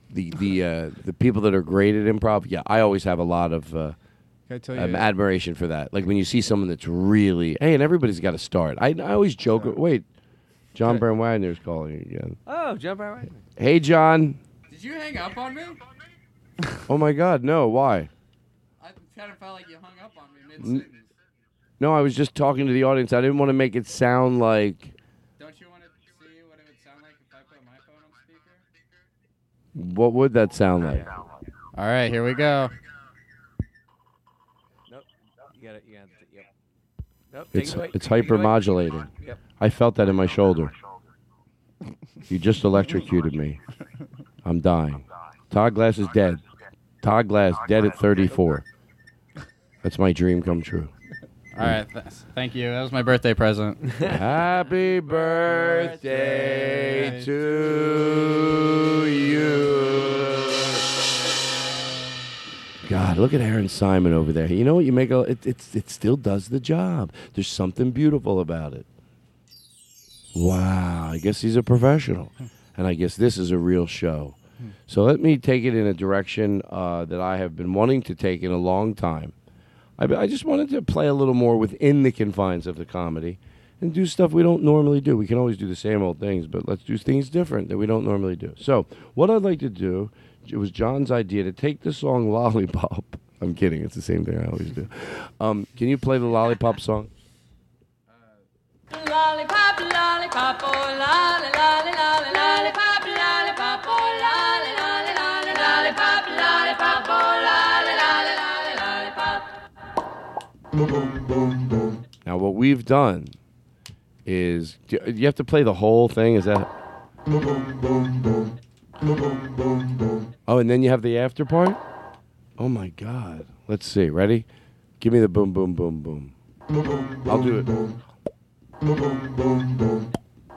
Speaker 3: the the uh, the people that are great at improv. Yeah, I always have a lot of uh,
Speaker 16: Can I tell
Speaker 3: um, admiration for that. Like when you see someone that's really hey, and everybody's got to start. I I always joke. Wait, John Byrne Wagner's calling again.
Speaker 15: Oh, jump right right.
Speaker 3: Hey, John.
Speaker 14: Did you hang up on me?
Speaker 3: Oh my God, no. Why?
Speaker 14: I kind of felt like you hung up on me mid sentence.
Speaker 3: No, I was just talking to the audience. I didn't want to make it sound like.
Speaker 14: Don't you want to see what it would sound like if I put my phone on speaker?
Speaker 3: What would that sound like?
Speaker 14: All right, here we go.
Speaker 15: Nope. You got it. You got it. Yep.
Speaker 11: Yep, take
Speaker 3: It's
Speaker 11: it
Speaker 3: it's
Speaker 11: Take it
Speaker 3: hypermodulating.
Speaker 11: Yep.
Speaker 3: I felt that in my shoulder. You just electrocuted me. I'm dying. Todd Glass is dead. Todd Glass dead at 34. That's my dream come true.
Speaker 14: All right, th- thank you. That was my birthday present.
Speaker 3: Happy birthday to you. God, look at Aaron Simon over there. You know what? You make a it, it, it still does the job. There's something beautiful about it. Wow, I guess he's a professional, and I guess this is a real show. So let me take it in a direction uh, that I have been wanting to take in a long time. I, I just wanted to play a little more within the confines of the comedy and do stuff we don't normally do. We can always do the same old things, but let's do things different that we don't normally do. So, what I'd like to do, it was John's idea to take the song Lollipop. I'm kidding, it's the same thing I always do. Um, can you play the Lollipop song?
Speaker 12: Lollipop, lollipop, oh lolly, lolly, lolly, lollipop, lolly, lolly, lollipop.
Speaker 3: Now, what we've done is do you have to play the whole thing. Is that? Oh, and then you have the after part. Oh my God! Let's see. Ready? Give me the boom, boom, boom, boom. I'll do it.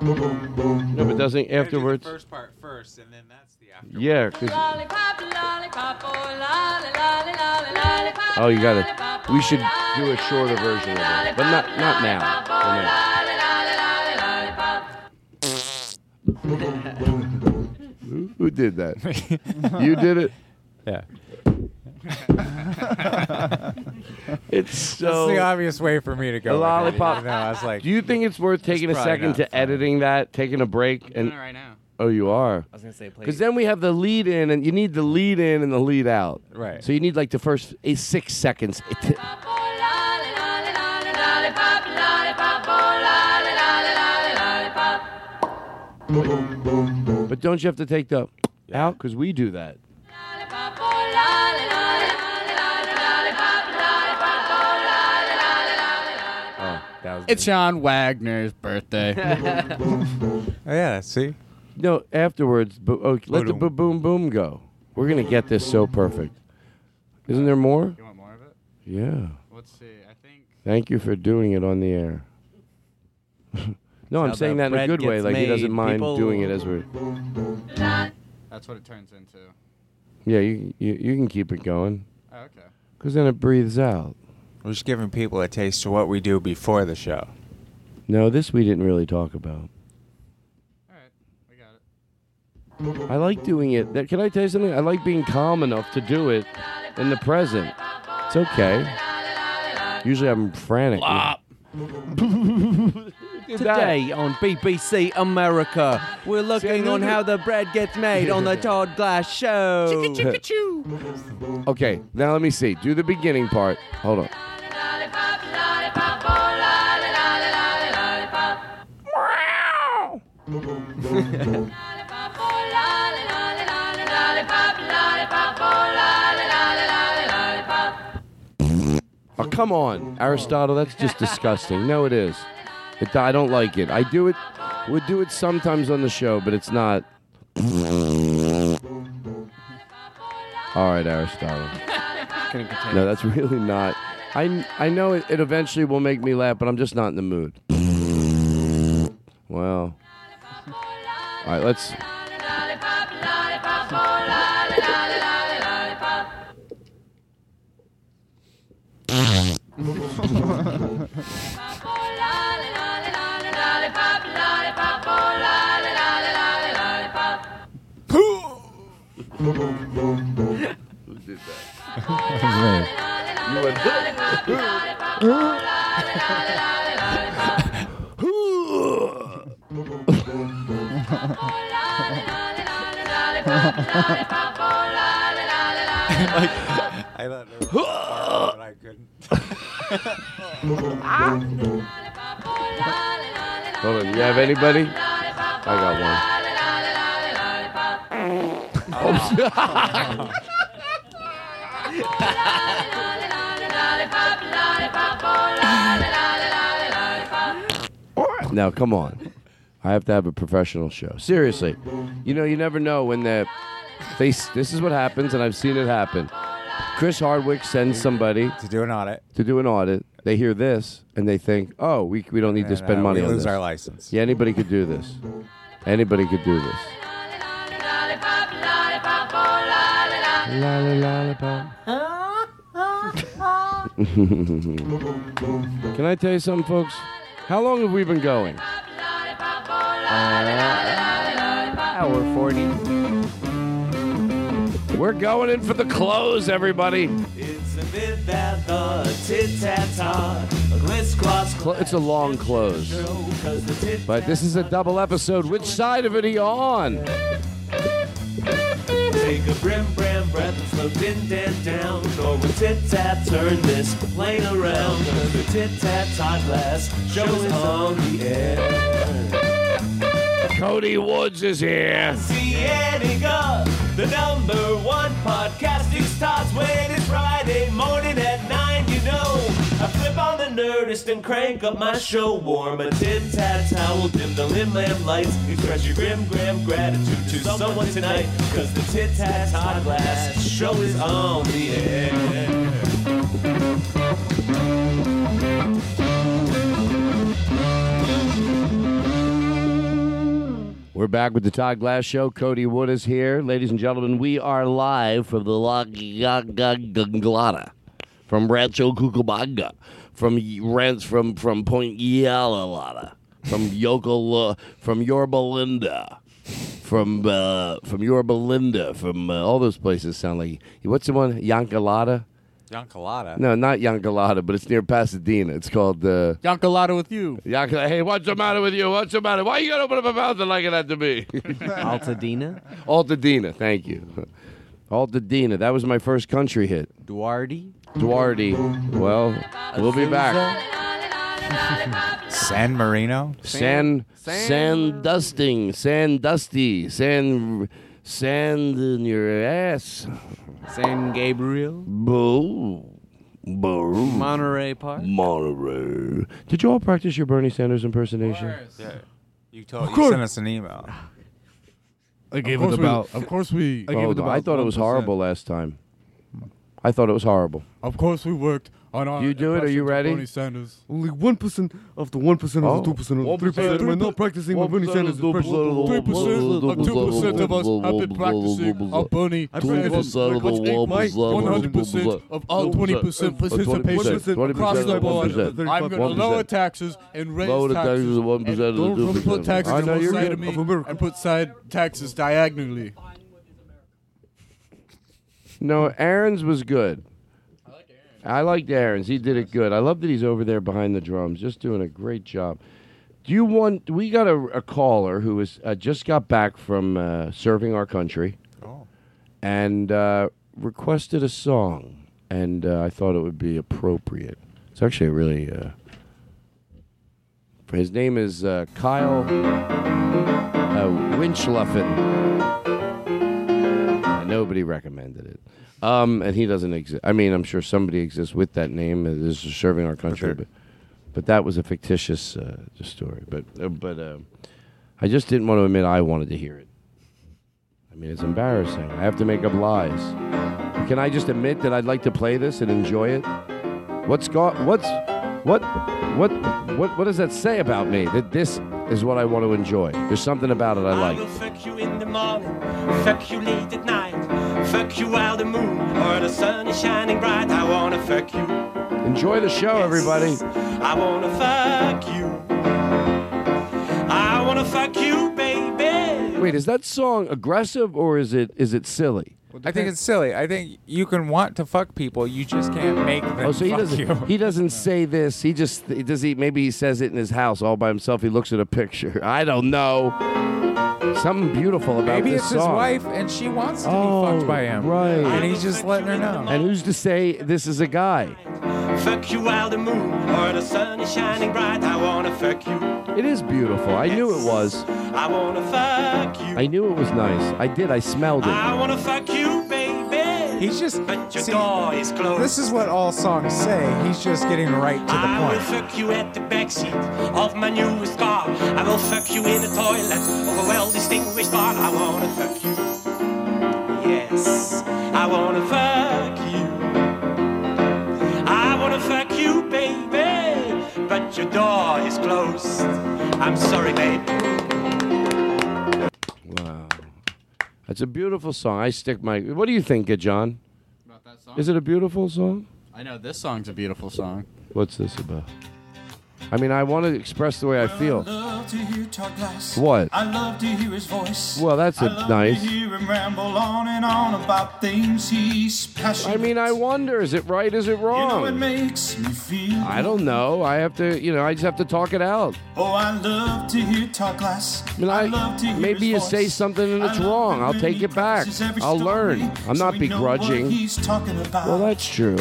Speaker 3: No, but doesn't afterwards.
Speaker 11: first part first, and then that's the after.
Speaker 3: Yeah, 'cause-
Speaker 12: Lollipop, lollipop, oh lolly, lolly, lolly,
Speaker 3: oh, you got to We should do a shorter version of it, but not not now. Who, who did that? you did it.
Speaker 11: Yeah.
Speaker 3: it's so.
Speaker 11: That's the obvious way for me to go.
Speaker 3: A
Speaker 11: with it,
Speaker 3: lollipop.
Speaker 11: you know, I was like,
Speaker 3: do you think it's worth taking a
Speaker 11: probably
Speaker 3: second
Speaker 11: not
Speaker 3: to editing that, taking a break, and
Speaker 14: right now.
Speaker 3: Oh, you are.
Speaker 15: I was gonna say play-
Speaker 3: because then we have the lead in, and you need the lead in and the lead out.
Speaker 11: Right.
Speaker 3: So you need like the first eight, six seconds. But don't you have to take the out? Because we do that.
Speaker 11: oh, that was.
Speaker 14: It's Sean Wagner's birthday.
Speaker 11: oh yeah, see.
Speaker 3: No, afterwards, but oh, let the
Speaker 11: Boom.
Speaker 3: boom boom boom go. We're gonna get this so perfect. Isn't there more?
Speaker 14: You want more of it?
Speaker 3: Yeah.
Speaker 14: Let's see. I think.
Speaker 3: Thank you for doing it on the air. no, I'm
Speaker 15: how
Speaker 3: saying
Speaker 15: the
Speaker 3: that in a
Speaker 15: bread
Speaker 3: good way.
Speaker 15: gets
Speaker 3: Like he doesn't
Speaker 15: made,
Speaker 3: mind
Speaker 15: people.
Speaker 3: doing it as we're.
Speaker 14: That's what it turns into.
Speaker 3: Yeah, you you, you can keep it going.
Speaker 14: Oh, okay.
Speaker 3: Because then it breathes out.
Speaker 11: We're just giving people a taste of what we do before the show.
Speaker 3: No, this we didn't really talk about. I like doing it. That- Can I tell you something? I like being calm enough to do it in the present. It's okay. Usually I'm frantic.
Speaker 15: Today on BBC America, we're looking on how the bread gets made on the Todd Glass Show.
Speaker 3: okay, now let me see. Do the beginning part. Hold on. Oh, come on, Aristotle. That's just disgusting. No, it is. It, I don't like it. I do it. Would do it sometimes on the show, but it's not. All right, Aristotle. No, that's really not. I I know it, it eventually will make me laugh, but I'm just not in the mood. Well. All right, let's. Who did that? You
Speaker 11: like, I thought there was a part, but I couldn't.
Speaker 3: Hold on. You have anybody? I got one. Oh. Now, come on. I have to have a professional show. Seriously. You know, you never know when the they this is what happens and I've seen it happen. Chris Hardwick sends somebody
Speaker 11: to do an audit.
Speaker 3: To do an audit. They hear this and they think, "Oh, we, we don't need to spend
Speaker 11: uh,
Speaker 3: money
Speaker 11: we
Speaker 3: on
Speaker 11: lose
Speaker 3: this."
Speaker 11: our license.
Speaker 3: Yeah, anybody could do this. Anybody could do this. Can I tell you something, folks? How long have we been going?
Speaker 15: Hour 40.
Speaker 3: We're going in for the close, everybody.
Speaker 1: It's a bit that the tit tat tat, a glitz gloss
Speaker 3: Cl- It's a long close.
Speaker 1: cause the tit
Speaker 3: But this is a double episode. Which side of it are you on?
Speaker 1: Take a brim bram breath and slow din dan down. Or we tit tat turn this plane around. Cause the tit tat tot glass show is on the air.
Speaker 3: Cody Woods is here.
Speaker 1: Cienega, the number one podcasting starts when it's Friday morning at 9, you know. I flip on the Nerdist and crank up my show. Warm a tit tat towel, dim the lim lamp lights. Express your grim gram gratitude to someone tonight. Cause the tit tat Todd Glass show is on the air.
Speaker 3: We're back with the Todd Glass Show. Cody Wood is here. Ladies and gentlemen, we are live from the La Glada, from Rancho Cucamonga, from Rents from from Point Yalalada, from Yokola, from Yorba Linda, from uh, from Yorba Linda, from uh, all those places sound like what's the one Yankalada?
Speaker 11: Yankalada.
Speaker 3: No, not Yankalada, but it's near Pasadena. It's called uh,
Speaker 14: Yankalada with you.
Speaker 3: Yankalada. Hey, what's the matter with you? What's the matter? Why you gotta open up a mouth and like that to me?
Speaker 15: Altadena?
Speaker 3: Altadena, thank you. Altadena, that was my first country hit.
Speaker 15: Duarte?
Speaker 3: Duarte. Well, we'll be back.
Speaker 11: San Marino.
Speaker 3: San, sand dusting, sand dusty, sand, sand in your ass.
Speaker 15: San Gabriel?
Speaker 3: Boo. Boo.
Speaker 15: Monterey Park?
Speaker 3: Monterey. Did you all practice your Bernie Sanders impersonation?
Speaker 11: Yeah. You told you sent us an email.
Speaker 16: I gave
Speaker 11: Of
Speaker 16: it
Speaker 11: course we-
Speaker 16: about. Of course we. I gave
Speaker 3: Oh,
Speaker 16: it about.
Speaker 3: I thought it was
Speaker 16: 1%.
Speaker 3: horrible last time. I thought it was horrible.
Speaker 16: Of course we worked on our.
Speaker 3: You do it? Are you ready?
Speaker 16: Bernie Sanders.
Speaker 18: Only one percent of the one percent
Speaker 3: Oh.
Speaker 18: of the two percent of the three percent. We're not practicing my Bernie Sanders impression.
Speaker 16: Three percent or two percent of us have been practicing our Bernie
Speaker 18: I
Speaker 16: Sanders,
Speaker 18: practiced
Speaker 16: which ain't my one hundred percent of all twenty percent participation across the board. I'm going to lower taxes and raise
Speaker 3: Lower the taxes
Speaker 16: taxes
Speaker 3: of 1%
Speaker 16: and
Speaker 3: of the
Speaker 16: don't
Speaker 3: 2%.
Speaker 16: put taxes
Speaker 3: I
Speaker 16: on
Speaker 3: know
Speaker 16: one
Speaker 3: you're
Speaker 16: side
Speaker 3: good.
Speaker 16: of me and put side taxes diagonally.
Speaker 3: No, Aaron's was good. I liked Aaron's. He did it good. I love that he's over there behind the drums, just doing a great job. Do you want? We got a, a caller who is uh, just got back from uh, serving our country, and uh, requested a song, and uh, I thought it would be appropriate. It's actually a really. Uh, his name is uh, Kyle uh, Winchluffen. Uh, nobody recommended it. Um, and he doesn't exist. I mean, I'm sure somebody exists with that name that is serving our country, but but that was a fictitious uh, story. But uh, but uh, I just didn't want to admit I wanted to hear it. I mean, it's embarrassing. I have to make up lies. Can I just admit that I'd like to play this and enjoy it? What's got what's what what what what does that say about me? That this is what I want to enjoy. There's something about it I
Speaker 1: I
Speaker 3: like.
Speaker 1: will fuck you in the morning, fuck you late at night, fuck you while the moon or the sun is shining bright. I wanna fuck you.
Speaker 3: Enjoy the show, everybody.
Speaker 1: I wanna fuck you. I wanna fuck you.
Speaker 3: Wait, is that song aggressive or is it is it silly?
Speaker 11: I think it's silly. I think you can want to fuck people, you just can't make them
Speaker 3: Oh, so he
Speaker 11: fuck
Speaker 3: doesn't.
Speaker 11: you.
Speaker 3: He doesn't say this. He just does. He maybe he says it in his house all by himself. He looks at a picture. I don't know. Something beautiful about
Speaker 11: Maybe
Speaker 3: this
Speaker 11: it's his wife and she wants to
Speaker 3: Oh,
Speaker 11: be fucked by him.
Speaker 3: right.
Speaker 11: And he's just letting her know.
Speaker 3: And who's to say this is a guy?
Speaker 1: Fuck you while the moon or the sun is shining bright. I wanna fuck you.
Speaker 3: It is beautiful. I knew it was.
Speaker 1: I wanna fuck you.
Speaker 3: I knew it was nice. I did. I smelled it.
Speaker 1: I wanna fuck you, baby.
Speaker 11: He's just.
Speaker 19: But your
Speaker 11: see,
Speaker 19: door is closed.
Speaker 11: This is what all songs say. He's just getting right to the
Speaker 19: I will
Speaker 11: point.
Speaker 19: fuck you at the backseat of my newest car. I will fuck you in the toilet of a well-distinguished bar. I wanna fuck you. Yes, I wanna fuck you. I wanna fuck you, baby. But your door is closed. I'm sorry, baby.
Speaker 3: That's a beautiful song. I stick my. What do you think, uh, John?
Speaker 14: About that song?
Speaker 3: Is it a beautiful song?
Speaker 14: I know this song's a beautiful song.
Speaker 3: What's this about? I mean, I want to express the way I feel.
Speaker 20: love to hear Todd Glass.
Speaker 3: What?
Speaker 20: I love to hear his voice.
Speaker 3: Well, that's
Speaker 20: I
Speaker 3: a nice.
Speaker 20: to hear him ramble on and on about things he's passionate.
Speaker 3: I mean, I wonder, is it right? Is it
Speaker 20: You know, it
Speaker 3: wrong?
Speaker 20: makes me feel.
Speaker 3: I don't know. I have to, you know, I just have to talk it out.
Speaker 20: Oh, I love to hear Todd Glass.
Speaker 3: I mean, I,
Speaker 20: love to hear
Speaker 3: maybe you
Speaker 20: his
Speaker 3: say something and it's wrong. I'll take it back. I'll learn. I'm
Speaker 20: so
Speaker 3: not begrudging.
Speaker 20: he's talking about.
Speaker 3: Well, that's true.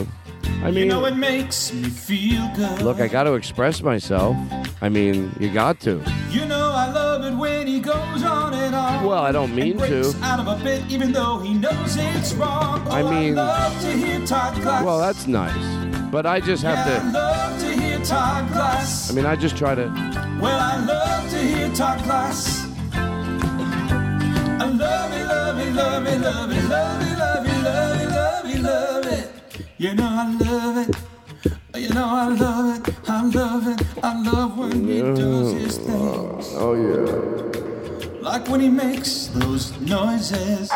Speaker 3: I mean, you
Speaker 20: know, it makes me feel good.
Speaker 3: Look, I got to express myself. I mean, you got to.
Speaker 20: You know, I love it when he goes on and on.
Speaker 3: Well, I don't mean to.
Speaker 20: Out of a bit, even though he knows it's wrong. Oh,
Speaker 3: I mean,
Speaker 20: I
Speaker 3: well, that's nice. But I just have
Speaker 20: yeah,
Speaker 3: to.
Speaker 20: I, to
Speaker 3: I mean, I just try to.
Speaker 20: Well, I love to hear Todd Glass. I love it, love it, love it, love it, love it, love it, love it. You know I love it. You know I love it. I love it. I love when he does his things.
Speaker 3: Oh yeah.
Speaker 20: Like when he makes those noises.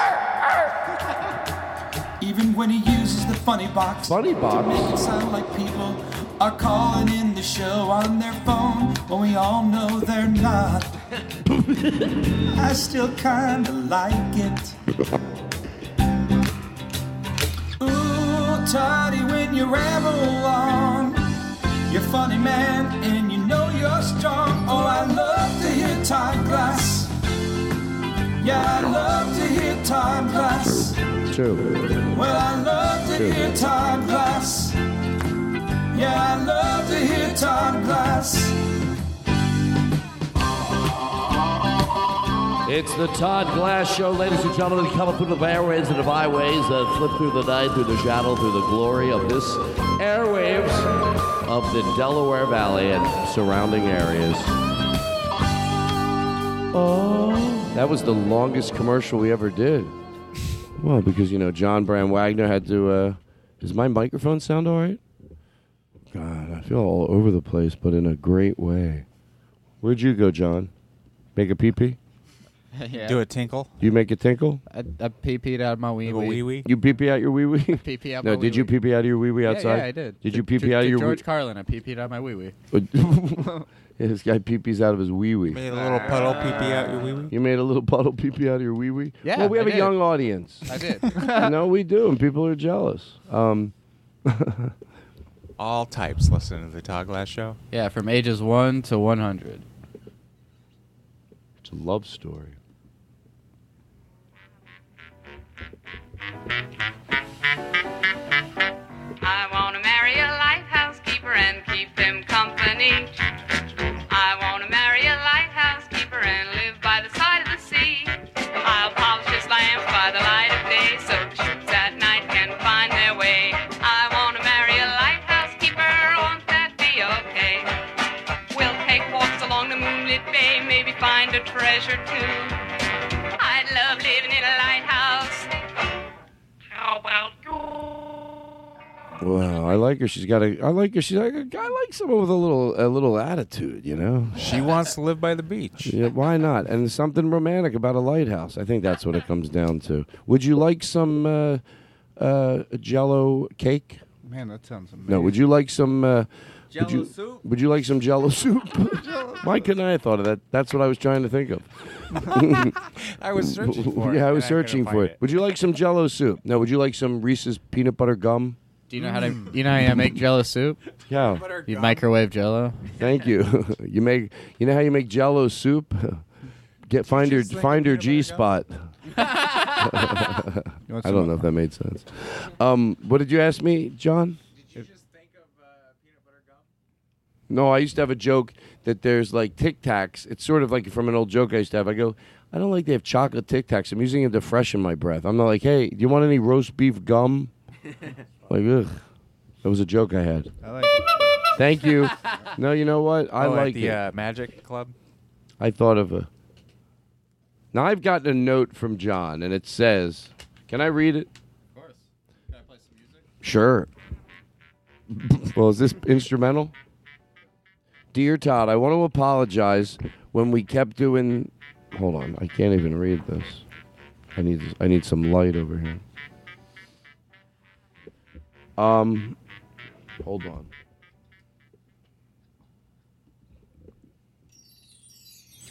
Speaker 20: Even when he uses the funny box.
Speaker 3: Funny
Speaker 20: To
Speaker 3: box?
Speaker 20: make it sound like people are calling in the show on their phone when we all know they're not. I still kinda like it. Toddy, when you ramble on, you're funny man and you know you're strong. Oh, I love to hear time Glass. Yeah, I love to hear Todd Glass.
Speaker 3: True.
Speaker 20: Well, I love to
Speaker 3: True.
Speaker 20: hear Todd Glass. Yeah, I love to hear Todd Glass.
Speaker 3: It's the Todd Glass Show, ladies and gentlemen. Coming through the airways and the byways that flip through the night, through the shadow, through the glory of this airwaves of the Delaware Valley and surrounding areas. Oh, that was the longest commercial we ever did. Well, because you know John Brand Wagner had to. Uh, does my microphone sound all right? God, I feel all over the place, but in a great way. Where'd you go, John? Make a pee pee?
Speaker 14: Yeah.
Speaker 11: Do a tinkle.
Speaker 3: You make it tinkle?
Speaker 14: I, I pee peed out of my wee wee.
Speaker 11: wee.
Speaker 3: You pee pee out your wee wee?
Speaker 14: Pee pee out
Speaker 3: No,
Speaker 14: my
Speaker 3: did you
Speaker 14: wee-wee.
Speaker 3: pee pee out of your wee wee outside?
Speaker 14: Yeah, I did.
Speaker 3: Did
Speaker 14: To-
Speaker 3: you pee pee out of your
Speaker 14: George
Speaker 3: wee-
Speaker 14: Carlin? I pee peed out my wee wee.
Speaker 3: yeah, this guy pee pees out of his wee wee.
Speaker 11: Made a little puddle pee pee out your wee wee.
Speaker 3: You made a little puddle pee pee out of your wee wee?
Speaker 14: Yeah,
Speaker 3: Well, we have
Speaker 14: I
Speaker 3: a
Speaker 14: did.
Speaker 3: young audience.
Speaker 14: I did.
Speaker 3: no, we do, and people are jealous. Um,
Speaker 11: All types listen to the Todd Glass Show.
Speaker 14: Yeah, from ages one to one hundred.
Speaker 3: it's a love story.
Speaker 21: I want to marry a lighthouse keeper and keep him company. I want to marry a lighthouse keeper and live by the side of the sea. I'll polish his lamps by the light of day so the ships at night can find their way. I want to marry a lighthouse keeper, won't that be okay? We'll take walks along the moonlit bay, maybe find a treasure too.
Speaker 3: Wow, I like her. She's got a. I like her. She's like a guy. like someone with a little, a little attitude. You know.
Speaker 11: She wants to live by the beach.
Speaker 3: Yeah, why not? And something romantic about a lighthouse. I think that's what it comes down to. Would you like some uh, uh, Jello cake?
Speaker 10: Man, that sounds amazing.
Speaker 3: No. Would you like some? Uh, would you,
Speaker 10: soup?
Speaker 3: Would you like some Jello soup? Why couldn't I have thought of that? That's what I was trying to think of.
Speaker 11: I was searching for it,
Speaker 3: Yeah, I
Speaker 11: and
Speaker 3: was
Speaker 11: I
Speaker 3: searching for
Speaker 11: find
Speaker 3: it. Would you like some Jello soup? No. Would you like some Reese's peanut butter gum?
Speaker 14: Do you know how to? You know how you make Jello soup?
Speaker 3: Yeah.
Speaker 14: You microwave Jello.
Speaker 3: Thank you. you make. You know how you make Jello soup? Get find your find your G spot. I don't know if that made sense. Um, what did you ask me, John? Did you just think of uh, peanut butter gum? No, I used to have a joke that there's like Tic Tacs. It's sort of like from an old joke I used to have. I go, I don't like they have chocolate Tic Tacs. I'm using it to freshen my breath. I'm not like, hey, do you want any roast beef gum? like, ugh. That was a joke I had.
Speaker 11: I like it.
Speaker 3: Thank you. No, you know what? I
Speaker 11: Oh, at
Speaker 3: like
Speaker 11: the
Speaker 3: it.
Speaker 11: uh, Magic Club.
Speaker 3: I thought of a. Now I've gotten a note from John, and it says, "Can I read it?" Of course. Can I play some music? Sure. well, is this instrumental? Dear Todd, I want to apologize when we kept doing. Hold on, I can't even read this. I need I need some light over here. Um, hold on.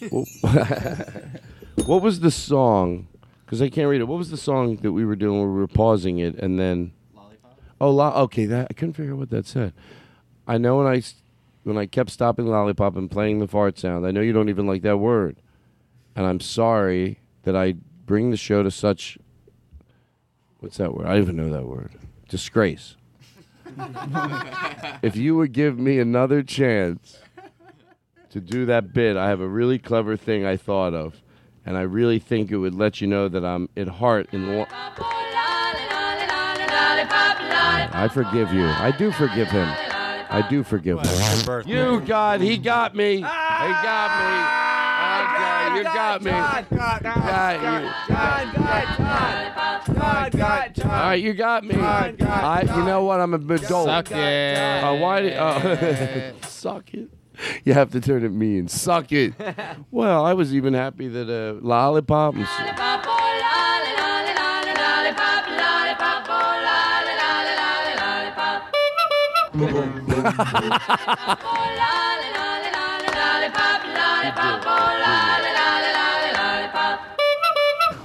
Speaker 3: What was the song? Because I can't read it. What was the song that we were doing where we were pausing it and then? Lollipop. Oh, lo- okay. That I couldn't figure out what that said. I know when I s- when I kept stopping lollipop and playing the fart sound. I know you don't even like that word, and I'm sorry that I bring the show to such. What's that word? I don't even know that word. Disgrace. if you would give me another chance to do that bit, I have a really clever thing I thought of, and I really think it would let you know that I'm at heart in. Lo- I forgive you. I do forgive him. I do forgive him. You God, He got me. He got me. Okay, you got me. Got you. All right, you got me. I, you know what? I'm an adult.
Speaker 14: Suck it.
Speaker 3: Uh, why? Did, uh, suck it. You have to turn it mean. Suck it. well, I was even happy that uh, lollipop. And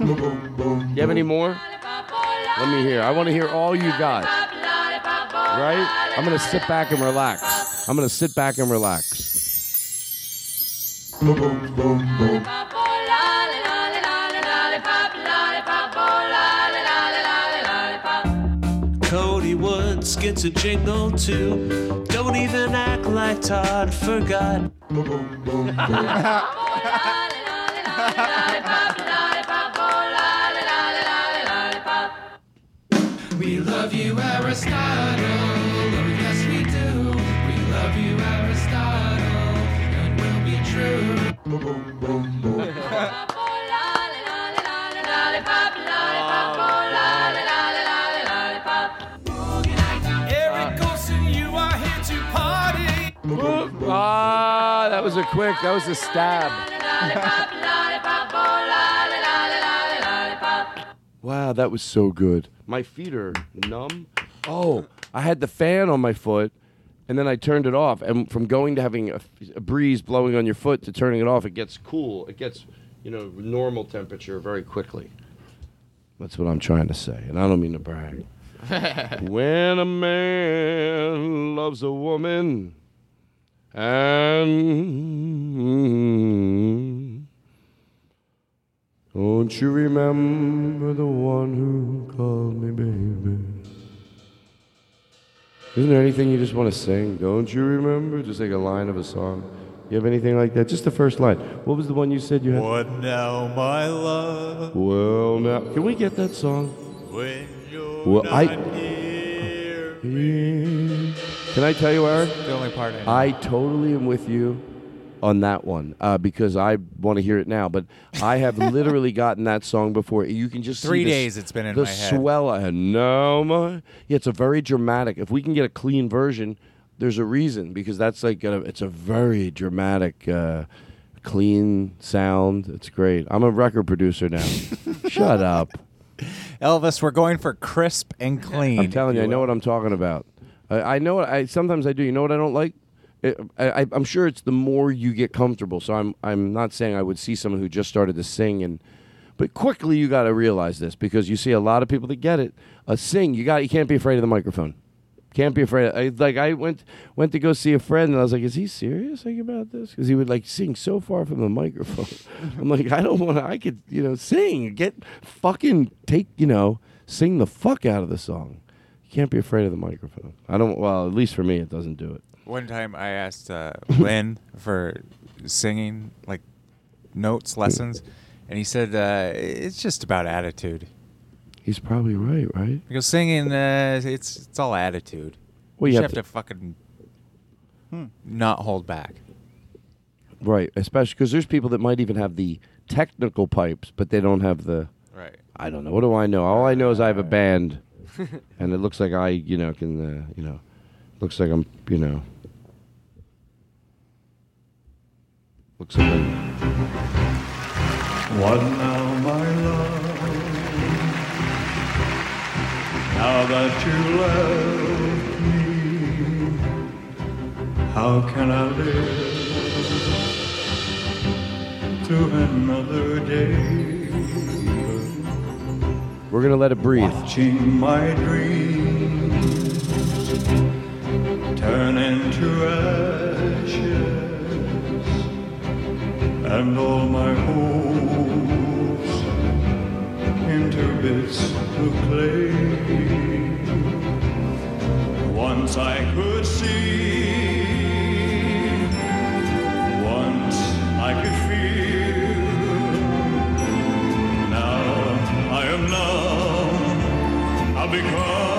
Speaker 3: You have any more? Let me hear. I want to hear all you got. Right? I'm gonna sit back and relax. I'm gonna sit back and relax.
Speaker 1: Cody Woods gets a jingle too. Don't even act like Todd forgot.
Speaker 22: We
Speaker 3: Ah, that was a quick. That was a stab. Wow, that was so good. My feet are numb. Oh, I had the fan on my foot, and then I turned it off. And from going to having a, a breeze blowing on your foot to turning it off, it gets cool. It gets, you know, normal temperature very quickly. That's what I'm trying to say, and I don't mean to brag. when a man loves a woman, and don't you remember the one who called me baby? Isn't there anything you just want to sing? Don't you remember? Just like a line of a song. You have anything like that? Just the first line. What was the one you said you had?
Speaker 23: What now, my love?
Speaker 3: Well, now, can we get that song?
Speaker 23: When you're
Speaker 3: Well, I.
Speaker 23: not near
Speaker 3: Can I tell you, Eric?
Speaker 11: The only part I know.
Speaker 3: I totally am with you on that one uh, because I want to hear it now. But I have literally gotten that song before. You can just see
Speaker 11: Three
Speaker 3: the
Speaker 11: days it's been in
Speaker 3: the
Speaker 11: my head.
Speaker 3: swell. I had no, my yeah, it's a very dramatic. If we can get a clean version, there's a reason because that's like a, it's a very dramatic, uh, clean sound. It's great. I'm a record producer now. Shut up.
Speaker 11: Elvis, we're going for crisp and clean.
Speaker 3: I'm telling you, I know what I'm talking about. I, I know what I sometimes I do. You know what I don't like? I, I'm sure it's the more you get comfortable. So I'm I'm not saying I would see someone who just started to sing and, but quickly you got to realize this because you see a lot of people that get it. A sing, you got you can't be afraid of the microphone. Can't be afraid. I, like I went went to go see a friend and I was like, is he serious like about this? Because he would like sing so far from the microphone. I'm like, I don't want to. I could you know sing, get fucking take you know sing the fuck out of the song. You can't be afraid of the microphone. I don't. Well, at least for me, it doesn't do it.
Speaker 11: One time I asked uh, Lynn for singing, like notes, lessons, and he said uh, it's just about attitude.
Speaker 3: He's probably right, right?
Speaker 11: Because singing, uh, it's it's all attitude.
Speaker 3: Well,
Speaker 11: you
Speaker 3: you
Speaker 11: have,
Speaker 3: have
Speaker 11: to, fucking not hold back.
Speaker 3: Right, especially because there's people that might even have the technical pipes, but they don't have the.
Speaker 11: Right.
Speaker 3: I don't know. What do I know? All I know is I have a band, and it looks like I, you know, can, uh, you know, looks like I'm, you know, looks like I'm.
Speaker 22: What now, my love? Now that you left me, how can I live through another day?
Speaker 3: We're gonna let it breathe.
Speaker 22: Watching my dreams turn into ashes, and all my hopes into bits of clay. Once I could see, once I could feel. Now I am numb, I've become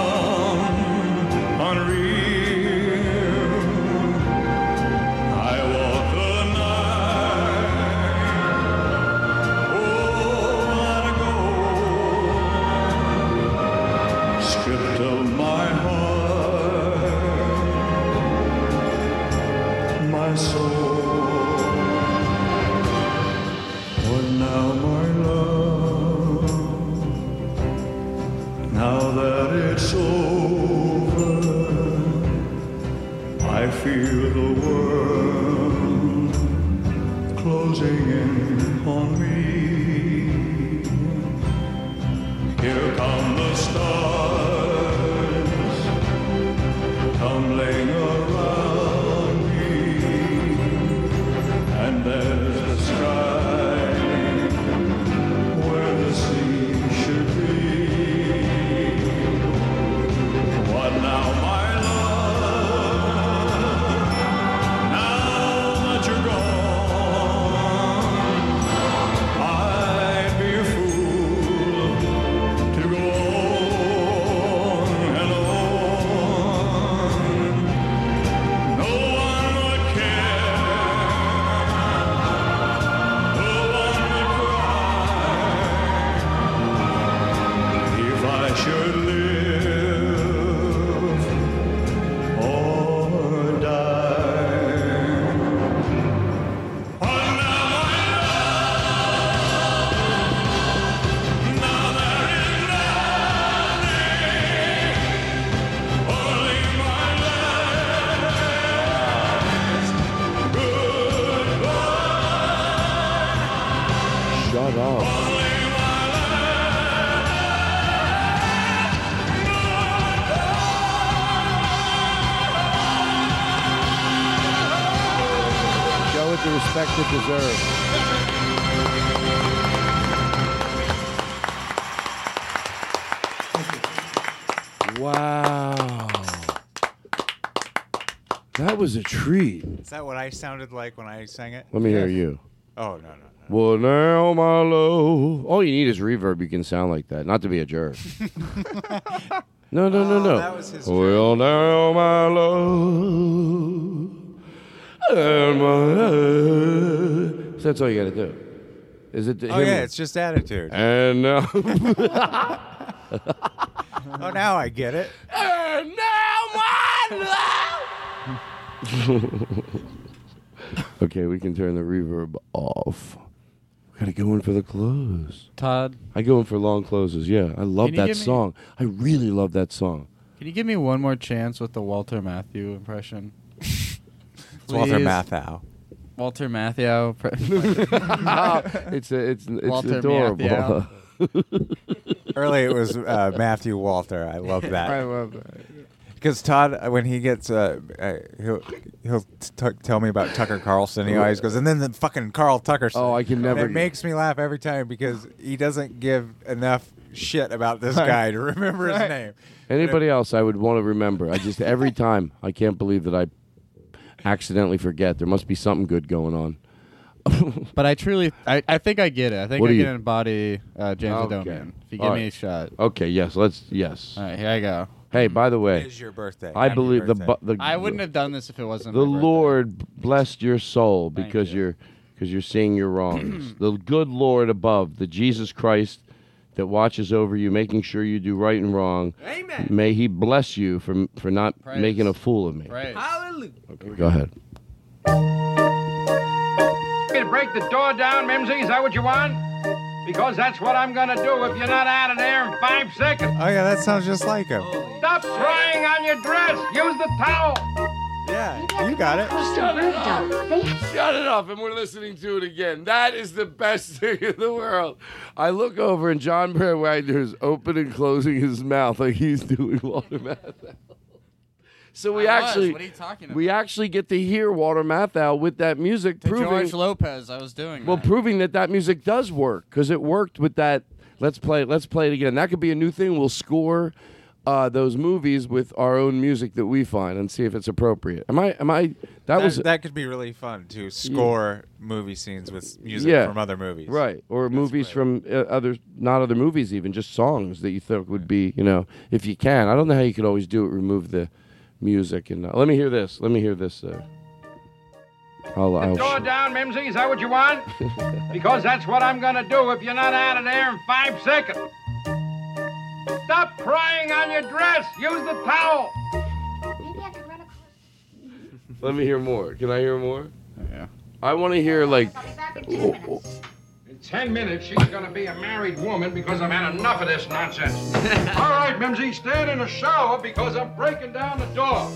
Speaker 22: That
Speaker 3: was a treat.
Speaker 11: Is that what I sounded like when I sang it?
Speaker 3: Let me hear you.
Speaker 11: Oh no no. no.
Speaker 3: Well, now my love. All you need is reverb. You can sound like that. Not to be a jerk. no, no, no, no.
Speaker 11: Oh, that was his
Speaker 3: well, now my love. And my So that's all you got to do. Is it?
Speaker 11: Oh yeah, it's just attitude.
Speaker 3: And now.
Speaker 11: oh, now I get it.
Speaker 3: And now my love. okay, we can turn the reverb off. We gotta go in for the close.
Speaker 14: Todd,
Speaker 3: I go in for long closes. Yeah, I love
Speaker 14: Can you
Speaker 3: that
Speaker 14: give me-
Speaker 3: song. I really love that song.
Speaker 14: can you give me one more chance with the Walter Matthew impression?
Speaker 11: It's Walter
Speaker 14: Please?
Speaker 11: Matthau.
Speaker 14: Walter Matthau. Pre-
Speaker 3: it's a, it's it's
Speaker 14: Walter
Speaker 3: adorable.
Speaker 14: Matthau.
Speaker 11: Early it was uh, Matthew Walter. I love that.
Speaker 14: I love that.
Speaker 11: Because Todd, uh, when he gets, uh, uh, he'll he'll t- tell me about Tucker Carlson. He always goes, and then the fucking Carl Tucker.
Speaker 3: Oh, I can never
Speaker 11: And it makes me laugh every time because he doesn't give enough shit about this guy to remember his name.
Speaker 3: Anybody else I would want to remember. I just every time I can't believe that I accidentally forget. There must be something good going on.
Speaker 14: but I truly, I, I think I get it. I think
Speaker 3: What
Speaker 14: I can
Speaker 3: you-
Speaker 14: embody uh, James
Speaker 3: Okay.
Speaker 14: Adomian. If you
Speaker 3: All
Speaker 14: give me a shot.
Speaker 3: Okay, yes, let's yes.
Speaker 14: All right, here I go.
Speaker 3: Hey, by the way,
Speaker 11: It is your birthday.
Speaker 3: I
Speaker 11: Happy
Speaker 3: believe the,
Speaker 11: birthday.
Speaker 3: bu- the
Speaker 14: I wouldn't have done this if it wasn't.
Speaker 3: the
Speaker 14: my birthday.
Speaker 3: Lord blessed your soul because you. are because you're seeing your wrongs. the good Lord above, the Jesus Christ that watches over you, making sure you do right and wrong.
Speaker 15: Amen.
Speaker 3: May He bless you for for not
Speaker 15: Praise.
Speaker 3: making a fool of me. Praise.
Speaker 15: Hallelujah.
Speaker 3: Okay, go ahead.
Speaker 24: Me to break the door down, Mimsy? Is that what you want? Because that's what I'm gonna do if you're not out of there in five seconds.
Speaker 11: Oh yeah, that sounds just like him.
Speaker 24: Stop crying on your dress. Use the towel.
Speaker 11: Yeah, you got it.
Speaker 3: Shut it off. Shut it off, and we're listening to it again. That is the best thing in the world. I look over, and John Brand Wagner is open and closing his mouth like he's doing Walter Matthau. So we
Speaker 14: I was.
Speaker 3: actually,
Speaker 14: What are you talking
Speaker 3: we actually get to hear Walter Matthau with that music,
Speaker 14: To
Speaker 3: proving
Speaker 14: George Lopez, I was doing.
Speaker 3: well,
Speaker 14: that.
Speaker 3: proving that that music does work because it worked with that. Let's play. Let's play it again. That could be a new thing. We'll score uh, those movies with our own music that we find and see if it's appropriate. Am I? Am I? That,
Speaker 11: That,
Speaker 3: was
Speaker 11: that could be really fun to score movie scenes with music
Speaker 3: yeah,
Speaker 11: from other movies.
Speaker 3: right? Or movies from uh, other, not other movies, even just songs that you think would be, you know, if you can. I don't know how you could always do it. Remove the music and uh, let me hear this. Let me hear this. Uh, I'll, I'll
Speaker 24: Door down, Mimsy. Is that what you want? because that's what I'm gonna do if you're not out of there in five seconds. Stop crying on your dress. Use the towel.
Speaker 3: Let me hear more. Can I hear more?
Speaker 14: Yeah.
Speaker 3: I want to hear like.
Speaker 24: In ten minutes, she's gonna be a married woman because I've had enough of this nonsense. All right, Mimsy, stand in the shower because I'm breaking down the door.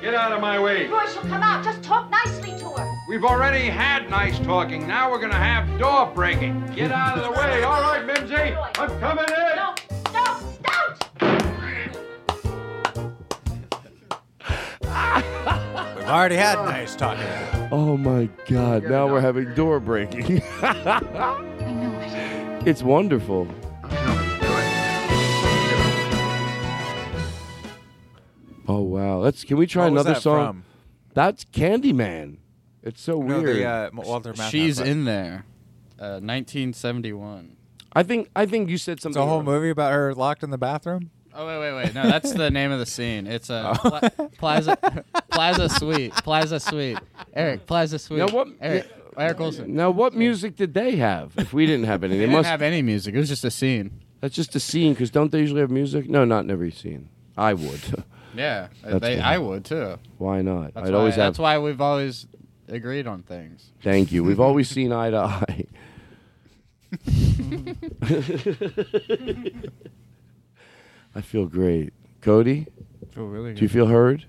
Speaker 24: Get out of my way.
Speaker 25: Roy, she'll come out. Just talk nicely to her.
Speaker 24: We've already had nice talking. Now we're gonna have door breaking. Get out of the way. All right, Mimsy, I'm coming in.
Speaker 25: No, no,
Speaker 11: We've already had nice talking.
Speaker 3: Oh my God! Now we're having door breaking. It's wonderful. Oh wow! Let's. Can we try
Speaker 11: What was
Speaker 3: another
Speaker 11: that
Speaker 3: song?
Speaker 11: from?
Speaker 3: That's Candyman. It's so
Speaker 11: No,
Speaker 3: weird.
Speaker 11: the uh, Walter Matthau.
Speaker 14: She's
Speaker 11: but-
Speaker 14: in there. Uh, 1971.
Speaker 3: I think. I think you said
Speaker 11: It's
Speaker 3: something.
Speaker 11: a whole movie about her locked in the bathroom.
Speaker 14: Oh wait, wait, wait! No, that's the name of the scene. It's a pla- Plaza Plaza Suite. Plaza Suite. Eric, Plaza Suite.
Speaker 3: Now what?
Speaker 14: Eric, Eric Olson.
Speaker 3: Now what music did they have? If we didn't have any,
Speaker 14: They
Speaker 3: they
Speaker 14: didn't
Speaker 3: must
Speaker 14: have any music. It was just a scene.
Speaker 3: That's just a scene, because don't they usually have music? No, not in every scene. I would.
Speaker 14: Yeah,
Speaker 3: That's
Speaker 14: they. I would too.
Speaker 3: Why not?
Speaker 14: That's
Speaker 3: I'd
Speaker 14: why,
Speaker 3: always have.
Speaker 14: That's why we've always agreed on things.
Speaker 3: Thank you. We've always seen eye to eye. I feel great. Cody,
Speaker 16: Feel really good.
Speaker 3: do you feel heard?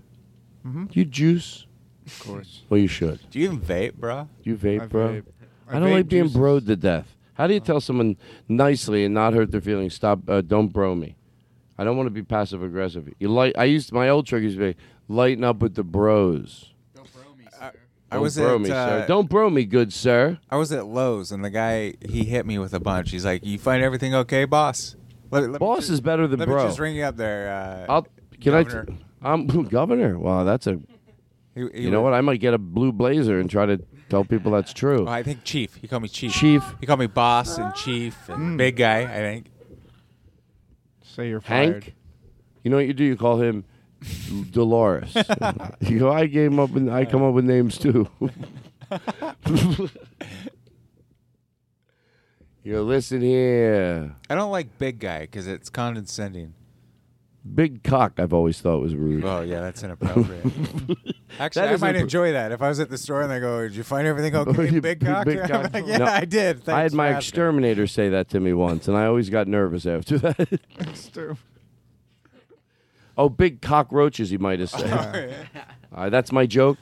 Speaker 11: Mm-hmm.
Speaker 3: You juice?
Speaker 16: Of course.
Speaker 3: Well, you should.
Speaker 11: Do you even vape, bro?
Speaker 3: Do you vape,
Speaker 16: I
Speaker 3: bro?
Speaker 16: vape. I
Speaker 3: I, don't
Speaker 16: vape
Speaker 3: like being
Speaker 16: juices.
Speaker 3: broed to death. How do you tell someone nicely and not hurt their feelings? Stop! Uh, don't bro me. I don't want to be passive aggressive. You light. I used my old trick used to be lighten up with the bros.
Speaker 11: I
Speaker 3: Don't bro me, sir.
Speaker 11: I, I was
Speaker 3: bro
Speaker 11: at,
Speaker 3: me,
Speaker 11: uh,
Speaker 3: sir. Don't bro me, good sir.
Speaker 11: I was at Lowe's and the guy he hit me with a bunch. He's like, "You find everything okay, boss?" Let, let
Speaker 3: Boss
Speaker 11: just-
Speaker 3: is better than
Speaker 11: let
Speaker 3: bro.
Speaker 11: me just ring you up there. Uh,
Speaker 3: I'll. Can
Speaker 11: Governor.
Speaker 3: I? T- I'm governor. Wow, that's a.
Speaker 11: He- he
Speaker 3: you know
Speaker 11: was-
Speaker 3: what? I might get a blue blazer and try to tell people that's true.
Speaker 11: Oh, I think chief. He called me chief.
Speaker 3: Chief.
Speaker 11: He called me boss and chief and big guy. I think.
Speaker 16: Say you're fired.
Speaker 3: Hank. You know what you do? You call him Dolores. you go. I came up with. I come up with names too. You. Listen here.
Speaker 11: I don't like big guy because it's condescending.
Speaker 3: Big cock. I've always thought was rude.
Speaker 11: Oh yeah, that's inappropriate. Actually,
Speaker 3: That
Speaker 11: I
Speaker 3: is
Speaker 11: might
Speaker 3: impro-
Speaker 11: enjoy that if I was at the store and they go, "Did you find everything
Speaker 3: Oh,
Speaker 11: okay,
Speaker 3: you
Speaker 11: big cock?"
Speaker 3: big
Speaker 11: I'm
Speaker 3: cock.
Speaker 11: like, yeah,
Speaker 3: No,
Speaker 11: I did.
Speaker 3: I had
Speaker 11: for
Speaker 3: my
Speaker 11: asking."
Speaker 3: exterminator say that to me once, and I always got nervous after that. oh, big cockroaches, you might have said. Uh, that's my joke.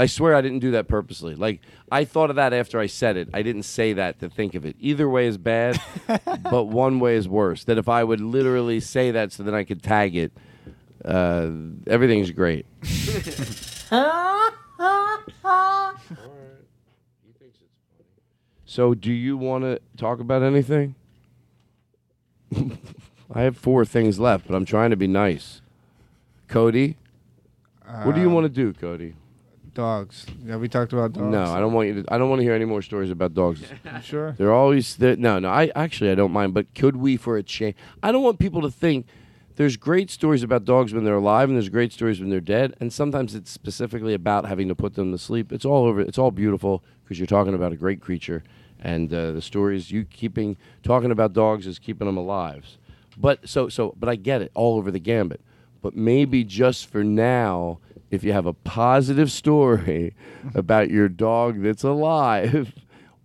Speaker 3: I swear I didn't do that purposely. Like I thought of that after I said it. I didn't say that to think of it. Either way is bad, but one way is worse. That if I would literally say that so then I could tag it, uh, everything's great. So, do you want to talk about anything? I have four things left, but I'm trying to be nice. Cody, what do you
Speaker 16: Um,
Speaker 3: want to do, Cody?
Speaker 16: Dogs. Have we talked about dogs?
Speaker 3: No, I don't want you to. I don't want to hear any more stories about dogs.
Speaker 16: Sure.
Speaker 3: They're always they're, no, no. I actually I don't mind, but could we for a change? I don't want people to think there's great stories about dogs when they're alive, and there's great stories when they're dead, and sometimes it's specifically about having to put them to sleep. It's all over. It's all beautiful because you're talking about a great creature, and uh, the stories you keeping talking about dogs is keeping them alive. But so so, but I get it all over the gambit. But maybe just for now, if you have a positive story about your dog that's alive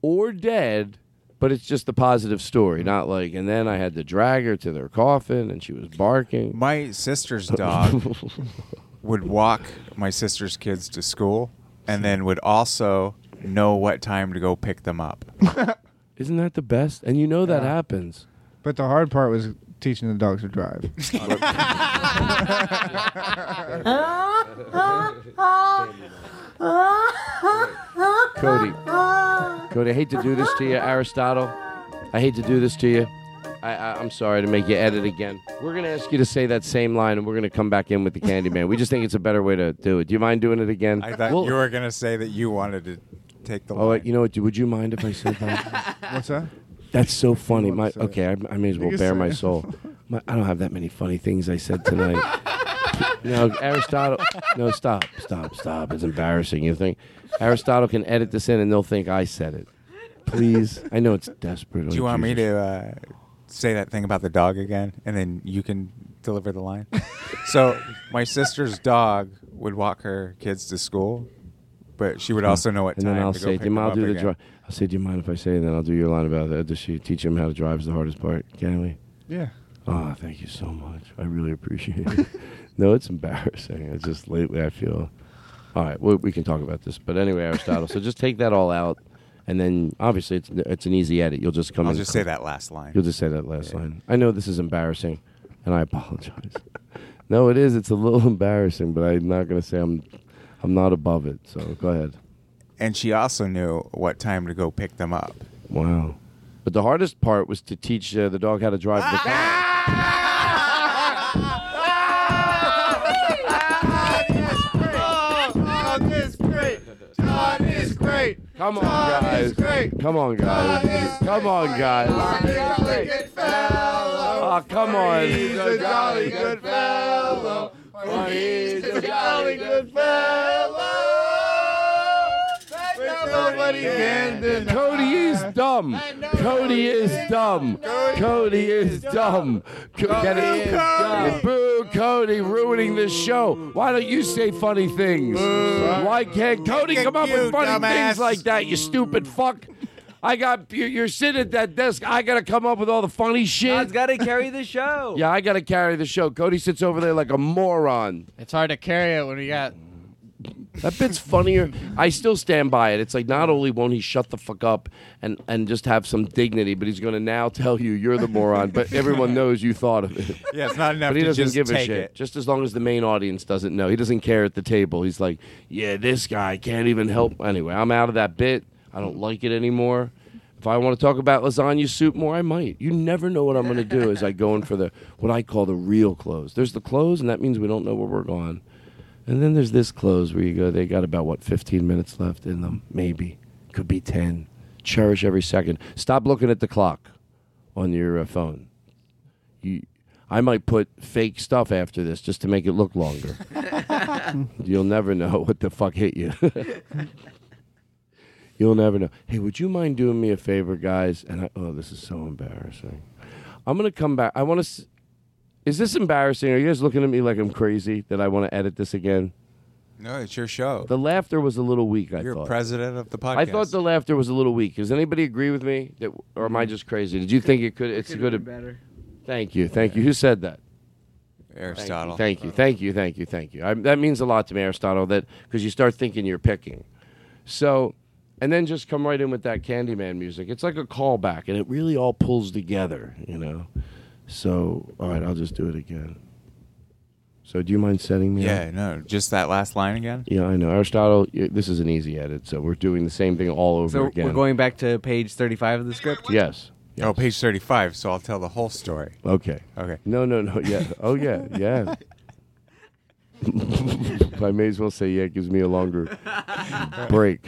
Speaker 3: or dead, but it's just a positive story, mm-hmm. not like, and then I had to drag her to their coffin and she was barking.
Speaker 11: My sister's dog would walk my sister's kids to school and then would also know what time to go pick them up.
Speaker 3: Isn't that the best? And you know that
Speaker 16: Yeah.
Speaker 3: happens.
Speaker 16: But the hard part was teaching the dogs to drive.
Speaker 3: Cody. Cody, I hate to do this to you, Aristotle. I hate to do this to you. I, I, I'm sorry to make you edit again. We're going to ask you to say that same line, and we're going to come back in with the Candyman. we just think it's a better way to do it. Do you mind doing it again?
Speaker 11: I thought
Speaker 3: Well-
Speaker 11: you were going to say that you wanted to take the
Speaker 3: Oh,
Speaker 11: line.
Speaker 3: you know what? Would you mind if I said that?
Speaker 16: What's that?
Speaker 3: That's so funny. My okay, I, I may as well bare my soul. My, I don't have that many funny things I said tonight. no, Aristotle. No, stop, stop, stop. It's embarrassing. You think Aristotle can edit this in and they'll think I said it? Please, I know it's desperate.
Speaker 11: Do you want me to uh, say that thing about the dog again, and then you can deliver the line? so my sister's dog would walk her kids to school, but she would also know what
Speaker 3: and
Speaker 11: time
Speaker 3: then I'll
Speaker 11: to
Speaker 3: say,
Speaker 11: go
Speaker 3: do
Speaker 11: pick them
Speaker 3: I'll
Speaker 11: up
Speaker 3: do the
Speaker 11: again.
Speaker 3: drive. I'll say, do you mind if I say? Then I'll do your line about that. Does she teach him how to drive is the hardest part? Can we?
Speaker 16: Yeah.
Speaker 3: Oh, thank you so much. I really appreciate it. no, it's embarrassing. It's just lately I feel. All right, well, we can talk about this, but anyway, Aristotle. so just take that all out, and then obviously it's it's an easy edit. You'll just come.
Speaker 11: I'll just say that last line.
Speaker 3: You'll just say that last line. I know this is embarrassing, and I apologize. no, it is. It's a little embarrassing, but I'm not going to say I'm I'm not above it. So go ahead.
Speaker 11: And she also knew what time to go pick them up.
Speaker 3: Wow. But the hardest part was to teach uh, the dog how to drive the car.
Speaker 23: Dog is great. Dog is great.
Speaker 3: Come on, guys. Come on, guys. Come on, guys. Oh, come on.
Speaker 23: He's a jolly good fellow. He's a jolly good fellow. Nobody can deny.
Speaker 3: Cody is dumb. Cody is dumb. Cody is dumb. Co- Get it?
Speaker 23: Cody.
Speaker 3: Boo, Cody, ruining this show. Why don't you say funny things? Why can't Cody come up with funny things like that, you stupid fuck? I got you- you're sitting at that desk. I gotta come up with all the funny shit.
Speaker 15: God's got to carry the show.
Speaker 3: Yeah, I gotta carry the show. Cody sits over there like a moron.
Speaker 14: It's hard to carry it when you got.
Speaker 3: That bit's funnier. I still stand by it. It's like not only won't he shut the fuck up and, and just have some dignity, but he's going to now tell you you're the moron. But everyone knows you thought of it.
Speaker 11: Yeah, it's not enough
Speaker 3: But he
Speaker 11: to
Speaker 3: doesn't
Speaker 11: just
Speaker 3: give a
Speaker 11: take
Speaker 3: shit.
Speaker 11: it.
Speaker 3: Just as long as the main audience doesn't know, he doesn't care at the table. He's like, yeah, this guy can't even help. Anyway, I'm out of that bit. I don't like it anymore. If I want to talk about lasagna soup more, I might. You never know what I'm going to do as I go in for the what I call the real close. There's the close, and that means we don't know where we're going. And then there's this close where you go, they got about, what, 15 minutes left in them? Maybe. Could be 10. Cherish every second. Stop looking at the clock on your uh, phone. You, I might put fake stuff after this just to make it look longer. You'll never know what the fuck hit you. You'll never know. Hey, would you mind doing me a favor, guys? And I, oh, this is so embarrassing. I'm gonna come back. I want to. S- is this embarrassing? Are you guys looking at me like I'm crazy that I want to edit this again?
Speaker 11: No, it's your show.
Speaker 3: The laughter was a little weak. I
Speaker 11: You're
Speaker 3: thought.
Speaker 11: president of the podcast.
Speaker 3: I thought the laughter was a little weak. Does anybody agree with me, that, or am I just crazy? Did you think it could? It's good.
Speaker 15: better.
Speaker 3: Thank you, thank you. Who said that?
Speaker 11: Aristotle.
Speaker 3: Thank you, thank you, thank you, thank you. I, that means a lot to me, Aristotle. That because you start thinking you're picking, so, and then just come right in with that Candyman music. It's like a callback, and it really all pulls together, you know. So, all right, I'll just do it again. So, do you mind setting me?
Speaker 11: Yeah,
Speaker 3: up?
Speaker 11: no, just that last line again.
Speaker 3: Yeah, I know, Aristotle. y- This is an easy edit, so we're doing the same thing all over
Speaker 15: So
Speaker 3: again.
Speaker 15: we're going back to page 35 of the script?
Speaker 3: Yes.
Speaker 11: Oh, page 35, so I'll tell the whole story.
Speaker 3: Okay.
Speaker 11: Okay.
Speaker 3: No, no, no. Yeah. Oh, yeah, yeah. I may as well say yeah. It gives me a longer break.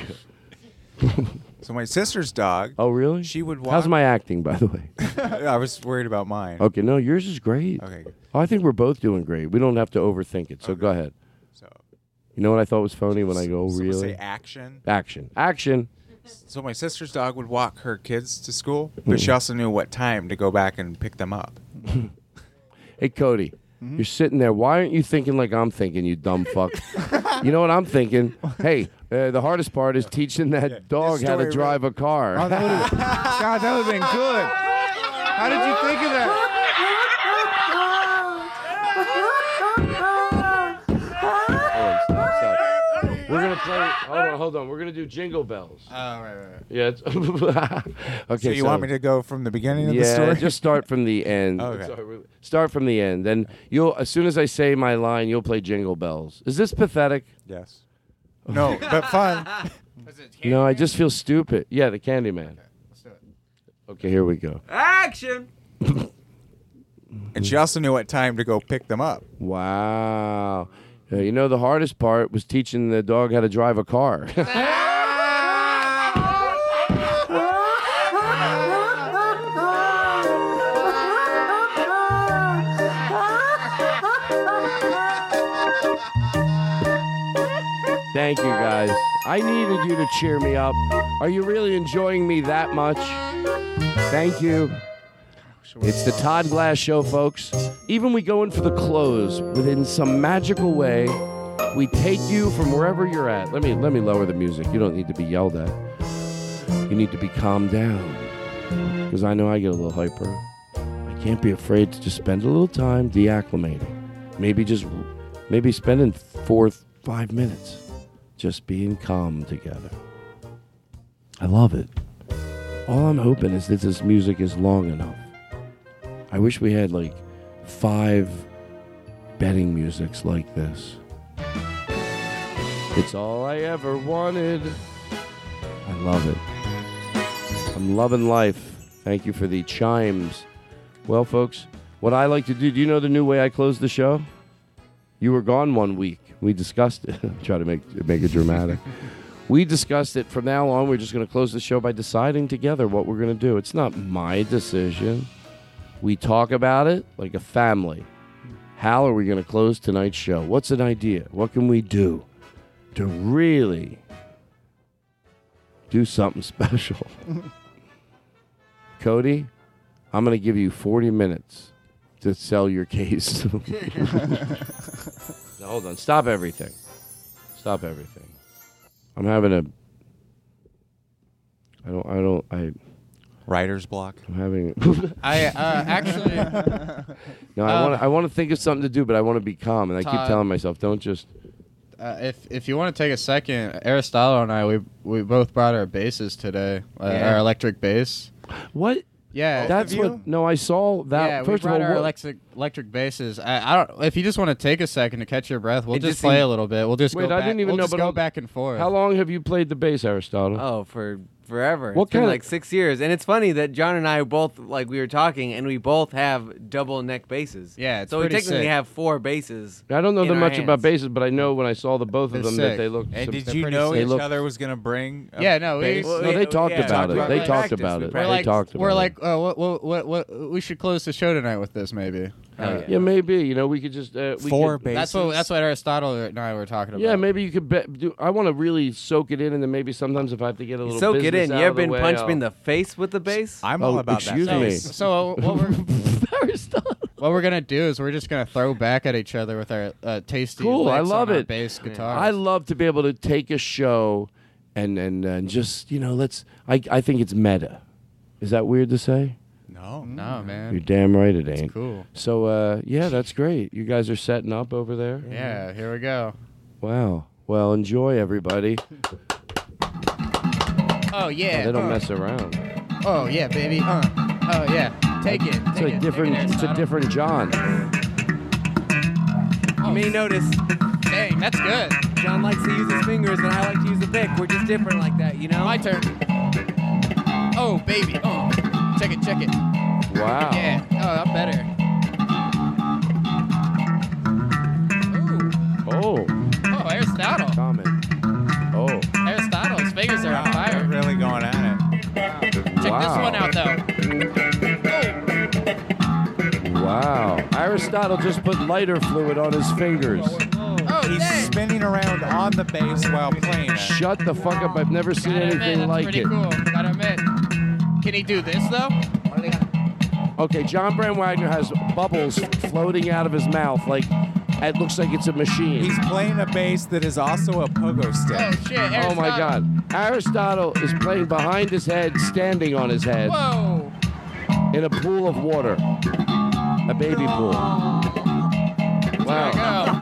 Speaker 11: So my sister's dog.
Speaker 3: Oh, really?
Speaker 11: She would walk.
Speaker 3: How's my acting, by the way?
Speaker 11: I was worried about mine.
Speaker 3: Okay, no, yours is great.
Speaker 11: Okay, good.
Speaker 3: Oh, I think we're both doing great. We don't have to overthink it. So go ahead.
Speaker 11: So
Speaker 3: You know what I thought was funny when I go
Speaker 11: so we'll
Speaker 3: really
Speaker 11: say action.
Speaker 3: action action.
Speaker 11: So my sister's dog would walk her kids to school, but mm. she also knew what time to go back and pick them up.
Speaker 3: Hey Cody, mm-hmm. you're sitting there. Why aren't you thinking like I'm thinking, you dumb fuck? you know what I'm thinking? Hey, uh, the hardest part is teaching that dog how to
Speaker 16: story
Speaker 3: drive a car.
Speaker 16: Oh, that God, that would have been good. How did you think of that?
Speaker 3: Hold on, stop, stop. We're gonna play. Hold on, hold on. We're gonna do Jingle Bells.
Speaker 11: Oh, right, right, right.
Speaker 3: Yeah. It's okay.
Speaker 11: So you want me to go from the beginning of
Speaker 3: yeah,
Speaker 11: the story? Yeah.
Speaker 3: just start from the end.
Speaker 11: Okay.
Speaker 3: Sorry, Start from the end. Then you'll, as soon as I say my line, you'll play Jingle Bells. Is this pathetic?
Speaker 11: Yes. No, but fun.
Speaker 3: No, I just feel stupid. Yeah, the Candyman. Okay, here we go.
Speaker 15: Action!
Speaker 11: and she also knew what time to go pick them up.
Speaker 3: Wow. Uh, you know, the hardest part was teaching the dog how to drive a car. Thank you, guys. I needed you to cheer me up. Are you really enjoying me that much? Thank you. It's the Todd Glass Show, folks. Even we go in for the close within some magical way. We take you from wherever you're at. Let me let me lower the music. You don't need to be yelled at. You need to be calmed down. Because I know I get a little hyper. I can't be afraid to just spend a little time deacclimating. Maybe just maybe spending four five minutes just being calm together. I love it. All I'm hoping is that this music is long enough. I wish we had like five betting musics like this. It's all I ever wanted. I love it. I'm loving life. Thank you for the chimes. Well, folks, what I like to do, do you know the new way I close the show? You were gone one week. We discussed it. Try to make make it dramatic. we discussed it. From now on, we're just going to close the show by deciding together what we're going to do. It's not my decision. We talk about it like a family. How are we going to close tonight's show? What's an idea? What can we do to really do something special? Cody, I'm going to give you 40 minutes to sell your case. Now, hold on. Stop everything. Stop everything. I'm having a. I don't. I don't. I.
Speaker 11: Writer's block.
Speaker 3: I'm having.
Speaker 14: I uh, actually.
Speaker 3: No, I
Speaker 14: Um,
Speaker 3: want. I want to think of something to do, but I want to be calm, and I keep
Speaker 14: Todd.
Speaker 3: telling myself, "Don't just."
Speaker 14: Uh, if if you want to take a second, Aristotle and I we we both brought our basses today, uh,
Speaker 3: Yeah.
Speaker 14: our electric bass.
Speaker 3: What?
Speaker 14: Yeah,
Speaker 3: That's what. No, I saw that.
Speaker 14: yeah,
Speaker 3: first
Speaker 14: we brought
Speaker 3: of all,
Speaker 14: our
Speaker 3: what-
Speaker 14: electric electric basses. I, I don't. If you just want to take a second to catch your breath, we'll
Speaker 15: It
Speaker 14: just,
Speaker 15: just
Speaker 14: play
Speaker 15: seemed-
Speaker 14: a little bit. We'll just
Speaker 3: Wait,
Speaker 14: go
Speaker 3: I
Speaker 14: back,
Speaker 3: didn't even
Speaker 14: we'll
Speaker 3: know.
Speaker 14: just
Speaker 3: but
Speaker 14: go
Speaker 3: I'm-
Speaker 14: back and forth.
Speaker 3: How long have you played the bass, Aristotle?
Speaker 15: Oh, for forever.
Speaker 3: What
Speaker 15: it's been
Speaker 3: kinda-
Speaker 15: like six years, and it's funny that John and I both like we were talking, and we both have double neck basses.
Speaker 14: Yeah, it's
Speaker 15: so we
Speaker 14: pretty
Speaker 15: technically
Speaker 14: sick.
Speaker 15: have four basses.
Speaker 3: I don't know
Speaker 15: in
Speaker 3: that
Speaker 15: our
Speaker 3: much about
Speaker 15: hands.
Speaker 3: basses, but I know when I saw the both of
Speaker 14: They're
Speaker 3: them
Speaker 14: sick.
Speaker 3: that they looked.
Speaker 11: And
Speaker 3: some-
Speaker 11: did you
Speaker 14: pretty
Speaker 11: know
Speaker 3: sick.
Speaker 11: each
Speaker 3: They look-
Speaker 11: other was gonna bring? A
Speaker 14: Yeah, no, we-
Speaker 11: bass?
Speaker 3: No, they talked
Speaker 15: yeah,
Speaker 3: about
Speaker 15: talked
Speaker 3: it.
Speaker 15: about
Speaker 3: They
Speaker 15: it.
Speaker 3: talked
Speaker 15: Practice,
Speaker 3: about
Speaker 15: we
Speaker 3: it.
Speaker 14: We're
Speaker 3: They
Speaker 14: like,
Speaker 3: talked about
Speaker 14: we're
Speaker 3: it.
Speaker 14: like, uh, what, what, what, what, we should close the show tonight with this, maybe.
Speaker 15: Oh,
Speaker 3: Yeah, maybe you know we could just uh, we
Speaker 11: Four
Speaker 3: could-
Speaker 11: bases.
Speaker 14: That's what that's what Aristotle and I were talking about.
Speaker 3: Yeah, maybe you could bet. Do, I want to really soak it in, and then maybe sometimes if I have to get a little
Speaker 15: Soak it in. You
Speaker 3: of
Speaker 15: ever been
Speaker 3: way,
Speaker 15: punched
Speaker 3: I'll-
Speaker 15: in the face with the bass?
Speaker 11: I'm
Speaker 3: Oh,
Speaker 11: all about
Speaker 3: excuse
Speaker 11: that.
Speaker 3: me.
Speaker 11: bass.
Speaker 14: So what we're what we're gonna do is we're just gonna throw back at each other with our uh, tasty.
Speaker 3: Cool, I love
Speaker 14: on
Speaker 3: it.
Speaker 14: Bass guitar.
Speaker 3: I love to be able to take a show and and, and just you know let's. I I think it's meta. Is that weird to say?
Speaker 11: No,
Speaker 14: no, man.
Speaker 3: You're damn right it ain't.
Speaker 14: cool.
Speaker 3: So uh, yeah, that's great. You guys are setting up over there.
Speaker 14: Yeah, here we go.
Speaker 3: Wow. Well, enjoy everybody.
Speaker 14: Oh yeah.
Speaker 3: they don't
Speaker 14: uh,
Speaker 3: mess around.
Speaker 14: Oh yeah, baby. Uh. Oh yeah. Take it.
Speaker 3: It's
Speaker 14: Take
Speaker 3: a
Speaker 14: it.
Speaker 3: different.
Speaker 14: Take it,
Speaker 3: It's a different John.
Speaker 15: You may notice
Speaker 14: Dang, that's good.
Speaker 15: John likes to use his fingers, and I like to use the pick. We're just different like that, you know.
Speaker 14: My turn. Oh baby. Oh. Check it, check it.
Speaker 3: Wow.
Speaker 14: Yeah. Oh, I'm better. Ooh.
Speaker 3: Oh.
Speaker 14: Oh, Aristotle.
Speaker 3: Common. Oh.
Speaker 14: Aristotle's fingers are on fire. They're
Speaker 11: really going at it.
Speaker 3: Wow. Check wow. this one out, though. Oh. Wow. Aristotle just put lighter fluid on his fingers.
Speaker 11: Oh, He's dang. spinning around on the bass while playing.
Speaker 3: Shut the fuck up. I've never seen anything like it.
Speaker 26: Cool. Gotta admit. Can he do this though?
Speaker 3: Okay, John Brand Wagner has bubbles floating out of his mouth like it looks like it's a machine.
Speaker 11: He's playing a bass that is also a pogo stick.
Speaker 26: Oh shit!
Speaker 3: Oh my god. Aristotle is playing behind his head, standing on his head
Speaker 26: Whoa!
Speaker 3: in a pool of water. A baby pool. Wow.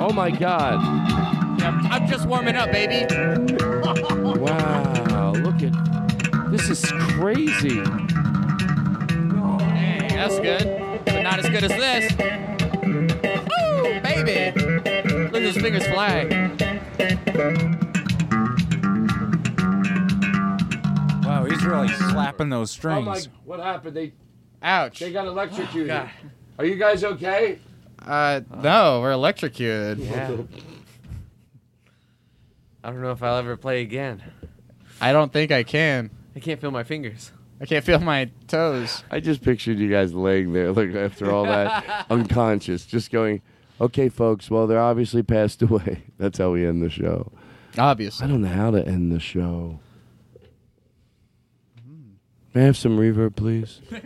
Speaker 3: Oh my god.
Speaker 26: I'm, I'm just warming up, baby.
Speaker 3: Wow. Look at this is crazy.
Speaker 26: Hey, that's good, but not as good as this. Woo, baby! Look at his fingers fly.
Speaker 11: Wow, he's really slapping those strings.
Speaker 3: Oh my
Speaker 11: strings.
Speaker 3: what happened? They
Speaker 26: Ouch.
Speaker 3: they got electrocuted.
Speaker 14: God.
Speaker 3: Are you guys okay?
Speaker 14: Uh, no, we're electrocuted.
Speaker 15: Yeah. I don't know if I'll ever play again.
Speaker 14: I don't think I can.
Speaker 15: I can't feel my fingers.
Speaker 14: I can't feel my toes.
Speaker 3: I just pictured you guys laying there, like after all that, unconscious, just going, "Okay, folks. Well, they're obviously passed away." That's how we end the show.
Speaker 14: Obviously.
Speaker 3: I don't know how to end the show. May I have some reverb, please?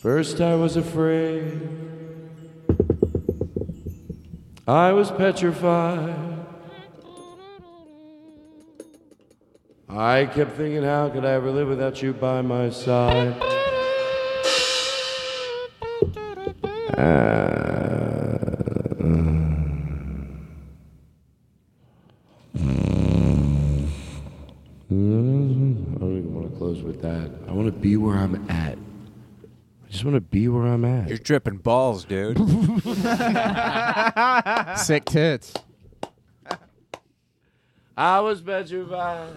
Speaker 3: First, I was afraid. I was petrified. I kept thinking, how could I ever live without you by my side? Uh, I don't even want to close with that. I want to be where I'm at. I just want to be where I'm at.
Speaker 11: You're tripping balls, dude.
Speaker 14: Sick tits.
Speaker 3: I was petrified.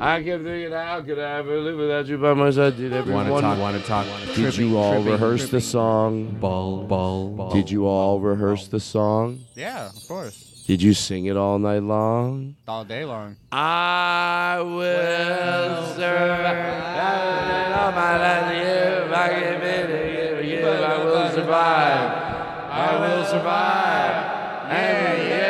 Speaker 3: I kept thinking, how could I ever live without you by my side? Did everyone?
Speaker 15: Wanna talk, wanna talk.
Speaker 3: Did
Speaker 15: Tripping,
Speaker 3: you all
Speaker 15: tripping,
Speaker 3: rehearse the song?
Speaker 15: Ball, ball, ball.
Speaker 3: Did you all rehearse the song?
Speaker 14: Yeah, of course.
Speaker 3: Did you sing it all night long?
Speaker 14: All day long.
Speaker 3: I will survive. All my life, if I give it, give it, I will survive. I will survive. And yeah, yeah.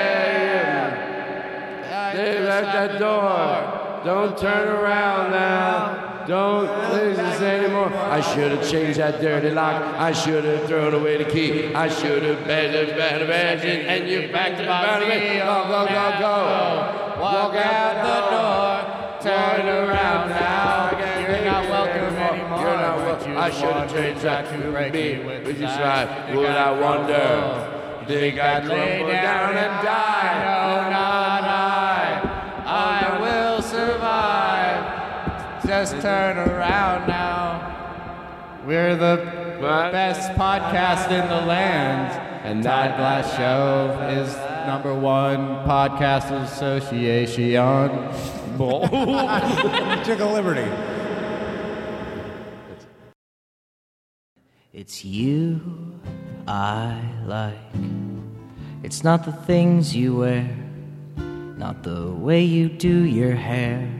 Speaker 3: Left that door. Don't turn around now. Don't listen anymore. I should have changed that dirty lock. I should have thrown away the key. I should have better, better, better, and you back to the me. Go, go, go, go. Walk out the door. Turn around now. You're not welcome anymore. You're not welcome. I should have changed that to me. Would you try? Would I wonder? Think I'd lay down and die?
Speaker 14: Just turn around now. We're the best podcast in the land.
Speaker 3: And
Speaker 14: Todd Glass Show is number one podcast association.
Speaker 11: Took a liberty.
Speaker 27: It's you I like. It's not the things you wear, not the way you do your hair,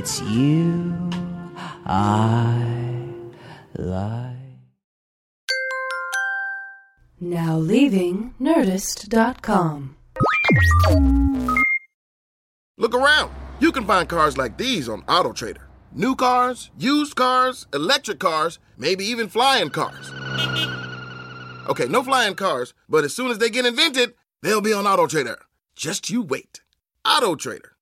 Speaker 27: It's you I like.
Speaker 8: Now leaving Nerdist.com.
Speaker 20: Look around. You can find cars like these on AutoTrader. New cars, used cars, electric cars, maybe even flying cars. Okay, no flying cars, but as soon as they get invented, they'll be on AutoTrader. Just you wait. AutoTrader.